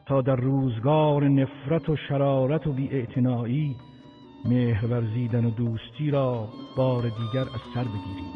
Speaker 2: تا در روزگار نفرت و شرارت و بیاعتنایی مهر ورزیدن و دوستی را بار دیگر از سر بگیریم.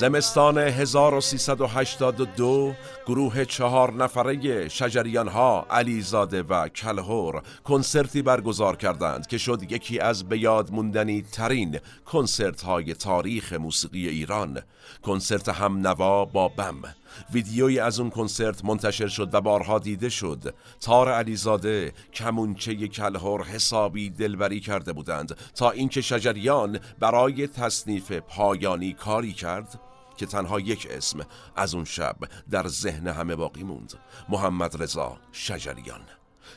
Speaker 1: زمستان 1382 گروه چهار نفره شجریان ها علیزاده و کلهور کنسرتی برگزار کردند که شد یکی از به یاد موندنی ترین کنسرت های تاریخ موسیقی ایران. کنسرت هم نوا با بم. ویدیویی از اون کنسرت منتشر شد و بارها دیده شد. تار علیزاده کمونچه کلهور حسابی دلبری کرده بودند تا اینکه شجریان برای تصنیف پایانی کاری کرد. که تنها یک اسم از اون شب در ذهن همه باقی موند. محمد رضا شجریان.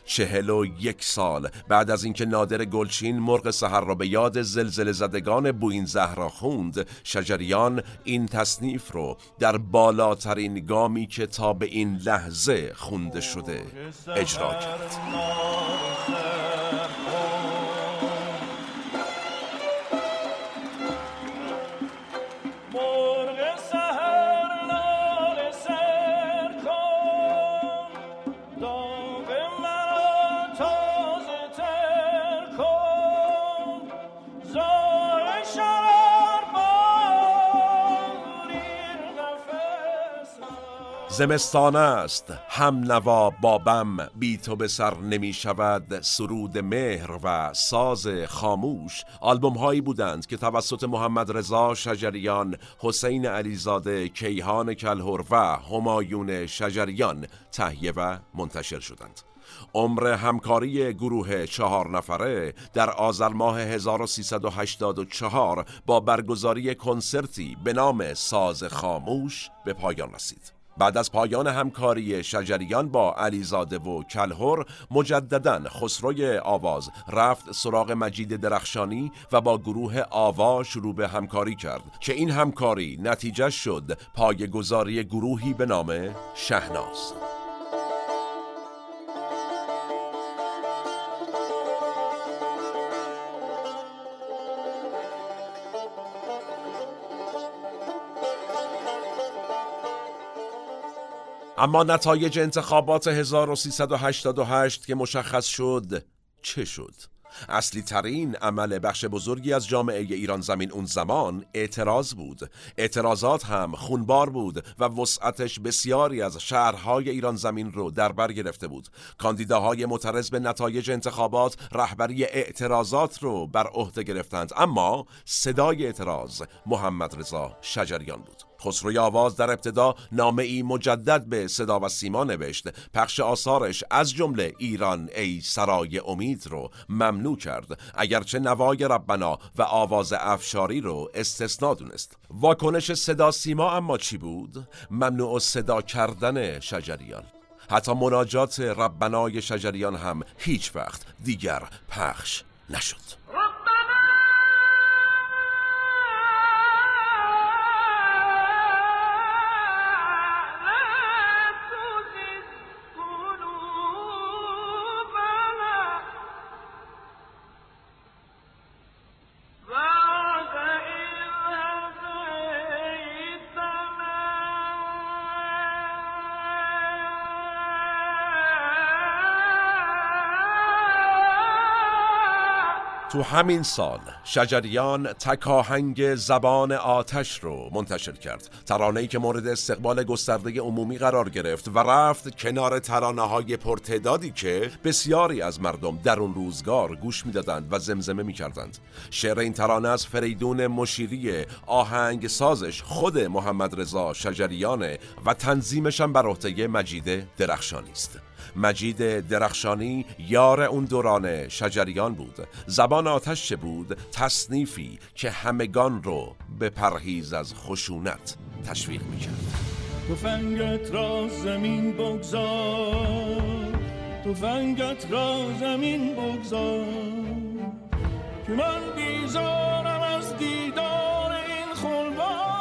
Speaker 1: چهل و یک سال بعد از اینکه نادر گلچین مرغ سحر را به یاد زلزله زدگان بوین زهرا خوند شجریان این تصنیف رو در بالاترین گامی که تا به این لحظه خونده شده اجرا کرد. زمستان است. هم نوا بابم بی تو به سر نمی شود. سرود مهر و ساز خاموش. آلبوم هایی بودند که توسط محمد رضا شجریان حسین علیزاده کیهان کلهر و همایون شجریان تهیه و منتشر شدند. عمر همکاری گروه چهار نفره در آذر ماه 1384 با برگزاری کنسرتی به نام ساز خاموش به پایان رسید. بعد از پایان همکاری شجریان با علیزاده و کلهر مجددا خسروی آواز رفت سراغ مجید درخشانی و با گروه آوا شروع به همکاری کرد که این همکاری نتیجه شد پایگذاری گروهی به نام شهناز. اما نتایج انتخابات 1388 که مشخص شد چه شد؟ اصلی ترین عمل بخش بزرگی از جامعه ایران زمین اون زمان اعتراض بود. اعتراضات هم خونبار بود و وسعتش بسیاری از شهرهای ایران زمین رو در بر گرفته بود. کاندیداهای معترض به نتایج انتخابات رهبری اعتراضات رو بر عهده گرفتند. اما صدای اعتراض محمد رضا شجریان بود. خسروی آواز در ابتدا نامه ای مجدد به صدا و سیما نوشت. پخش آثارش از جمله ایران ای سرای امید رو ممنوع کرد. اگرچه نوای ربنا و آواز افشاری رو استثنا دونست. واکنش صدا سیما اما چی بود؟ ممنوع صدا کردن شجریان. حتی مناجات ربنای شجریان هم هیچ وقت دیگر پخش نشد. تو همین سال شجریان تکاهنگ زبان آتش رو منتشر کرد. ترانه‌ای که مورد استقبال گسترده عمومی قرار گرفت و رفت کنار ترانه های پرتعدادی که بسیاری از مردم در اون روزگار گوش می‌دادند و زمزمه می‌کردند. شعر این ترانه از فریدون مشیری آهنگ سازش خود محمد رضا شجریانه و تنظیمش هم بر عهده مجید درخشانی است. مجید درخشانی یار اون دوران شجریان بود. زبان آتش چه بود؟ تصنیفی که همگان رو به پرهیز از خشونت تشویق می‌کرد.
Speaker 3: فنگت را زمین بگذار فنگت را زمین بگذار که من بیزارم از دیدار این خلوار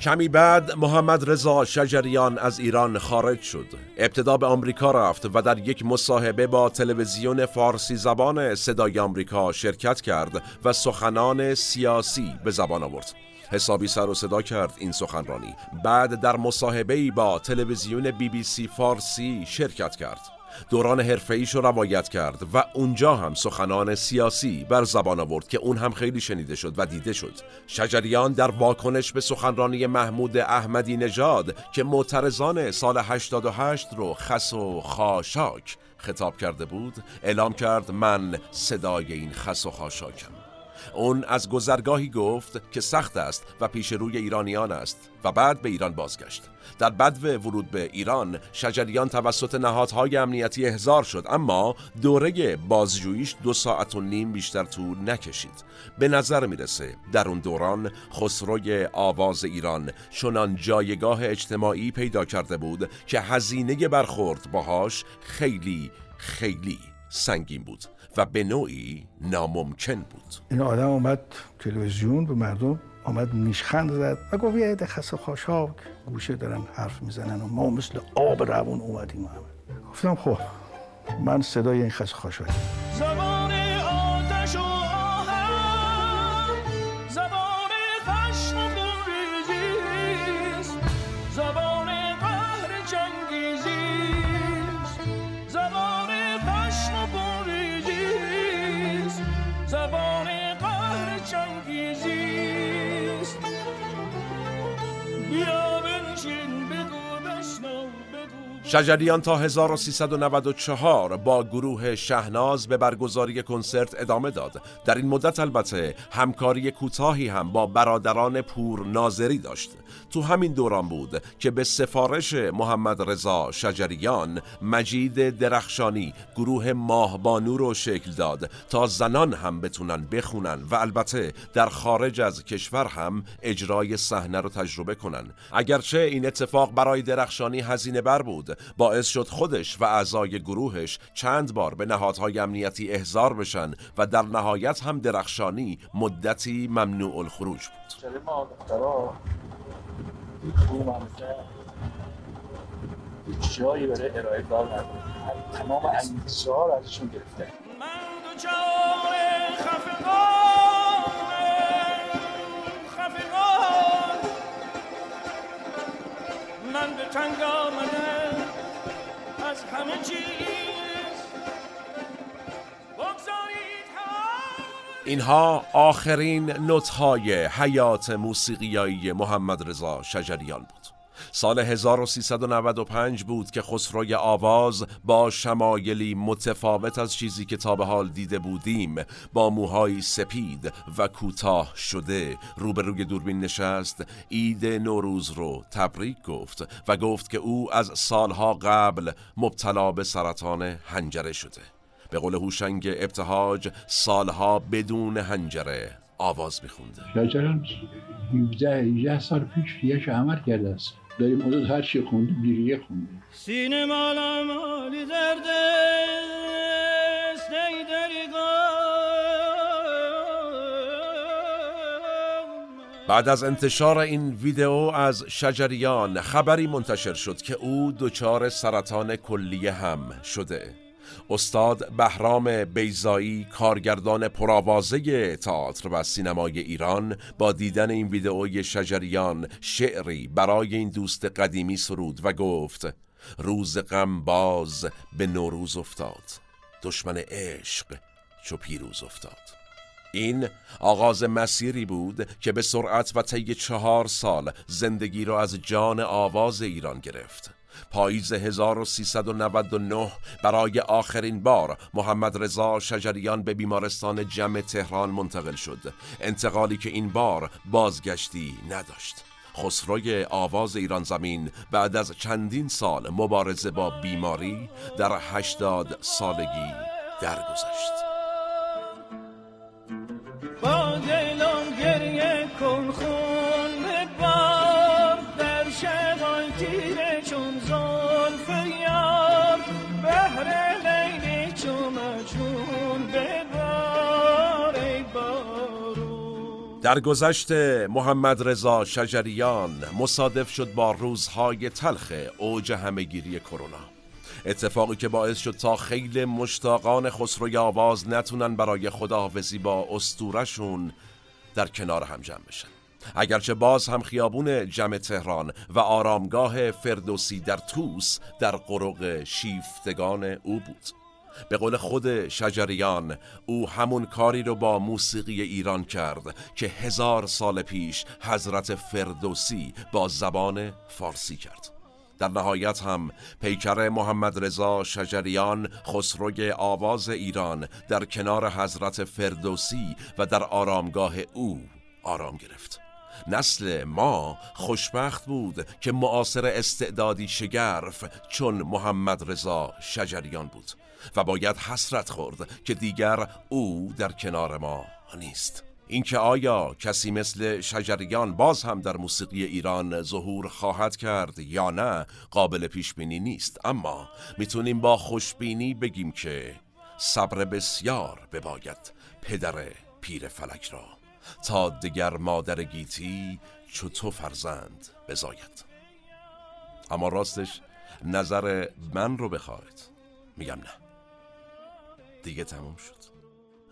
Speaker 1: کمی بعد محمد رضا شجریان از ایران خارج شد. ابتدا به آمریکا رفت و در یک مصاحبه با تلویزیون فارسی زبان صدای آمریکا شرکت کرد و سخنان سیاسی به زبان آورد. حسابی سر و صدا کرد این سخنرانی. بعد در مصاحبه با تلویزیون بی بی سی فارسی شرکت کرد. دوران حرفه‌ایش رو روایت کرد و اونجا هم سخنان سیاسی بر زبان آورد که اون هم خیلی شنیده شد و دیده شد. شجریان در واکنش به سخنرانی محمود احمدی نژاد که معترضان سال 88 رو خس و خاشاک خطاب کرده بود اعلام کرد من صدای این خس و خاشاکم. اون از گذرگاهی گفت که سخت است و پیش روی ایرانیان است و بعد به ایران بازگشت. در بدو ورود به ایران شجریان توسط نهادهای امنیتی احضار شد اما دوره بازجوییش دو ساعت و نیم بیشتر طول نکشید. به نظر می‌رسه در اون دوران خسروی آواز ایران چنان جایگاه اجتماعی پیدا کرده بود که هزینه برخورد باهاش خیلی خیلی سنگین بود. و به نوعی ناممکن بود.
Speaker 2: این آدم اومد تلویزیون به مردم آمد نیشخند زد و گفت یه عده خسته خاشاک گوشه دارن حرف می‌زنن و ما مثل آب روون اومدیم همه. گفتم خب من صدای این خسته خاشاک
Speaker 3: زبان آتش
Speaker 1: شجریان تا 1394 با گروه شهناز به برگزاری کنسرت ادامه داد. در این مدت البته همکاری کوتاهی هم با برادران پور ناظری داشت. تو همین دوران بود که به سفارش محمد رضا شجریان مجید درخشانی گروه ماهبانو رو شکل داد تا زنان هم بتونن بخونن و البته در خارج از کشور هم اجرای صحنه رو تجربه کنن اگرچه این اتفاق برای درخشانی هزینه بر بود باعث شد خودش و اعضای گروهش چند بار به نهادهای امنیتی احضار بشن و در نهایت هم درخشانی مدتی ممنوع الخروج بود.
Speaker 7: جایی برای ارائه کار نداره تمام انگیزه ها رو ازشون گرفته
Speaker 3: من دوچار خفقانم خفقان من به تنگ آمدم از
Speaker 1: اینها آخرین نوت‌های حیات موسیقیایی محمد رضا شجریان بود. سال 1395 بود که خسروی آواز با شمایلی متفاوت از چیزی که تا به حال دیده بودیم با موهای سپید و کوتاه شده روبروی دوربین نشست عید نوروز رو تبریک گفت و گفت که او از سالها قبل مبتلا به سرطان هنجره شده. به قول هوشنگ ابتهاج سالها بدون هنجره آواز میخونده.
Speaker 8: شجران 17 18 سال پیش یه عمل کرده است. داریم حدود هر چی خونده بیریه خونده.
Speaker 3: سینه مالا مالی
Speaker 1: بعد از انتشار این ویدئو از شجریان خبری منتشر شد که او دچار سرطان کلیه هم شده. استاد بهرام بیزایی کارگردان پرآوازه تئاتر و سینمای ایران با دیدن این ویدئوی شجریان شعری برای این دوست قدیمی سرود و گفت روز غم باز به نوروز افتاد. دشمن عشق چو پیروز افتاد. این آغاز مسیری بود که به سرعت و طی چهار سال زندگی را از جان آواز ایران گرفت. پاییز 1399 برای آخرین بار محمد رضا شجریان به بیمارستان جمع تهران منتقل شد. انتقالی که این بار بازگشتی نداشت. خسروی آواز ایران زمین بعد از چندین سال مبارزه با بیماری در هشتاد سالگی درگذشت.
Speaker 3: در
Speaker 1: گذشت محمد رضا شجریان مصادف شد با روزهای تلخ اوج همهگیری کرونا. اتفاقی که باعث شد تا خیلی مشتاقان خسروی آواز نتونن برای خداحافظی با استورشون در کنار هم جمع بشن. اگرچه باز هم خیابون جمع تهران و آرامگاه فردوسی در توس در قرق شیفتگان او بود. به قول خود شجریان او همون کاری رو با موسیقی ایران کرد که هزار سال پیش حضرت فردوسی با زبان فارسی کرد. در نهایت هم پیکر محمد رضا شجریان خسروی آواز ایران در کنار حضرت فردوسی و در آرامگاه او آرام گرفت. نسل ما خوشبخت بود که معاصر استعدادی شگرف چون محمد رضا شجریان بود. و باید حسرت خورد که دیگر او در کنار ما نیست. اینکه آیا کسی مثل شجریان باز هم در موسیقی ایران ظهور خواهد کرد یا نه قابل پیش بینی نیست. اما می‌تونیم با خوشبینی بگیم که صبر بسیار بباید پدر پیر فلک را. تا دیگر مادر گیتی تو فرزند بزاید. اما راستش نظر من رو بخواید. میگم نه. دیگه تموم شد.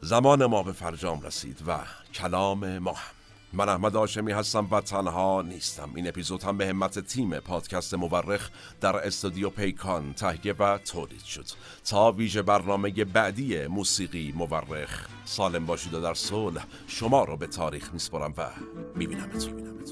Speaker 1: زمان ما به فرجام رسید و کلام ما هم. من احمد آشمی هستم و تنها نیستم. این اپیزود هم به همت تیم پادکست مورخ در استودیو پیکان تهیه و تولید شد. تا ویژه برنامه بعدی موسیقی مورخ. سالم باشید و در صلح شما رو به تاریخ میسپرم و میبینمتون.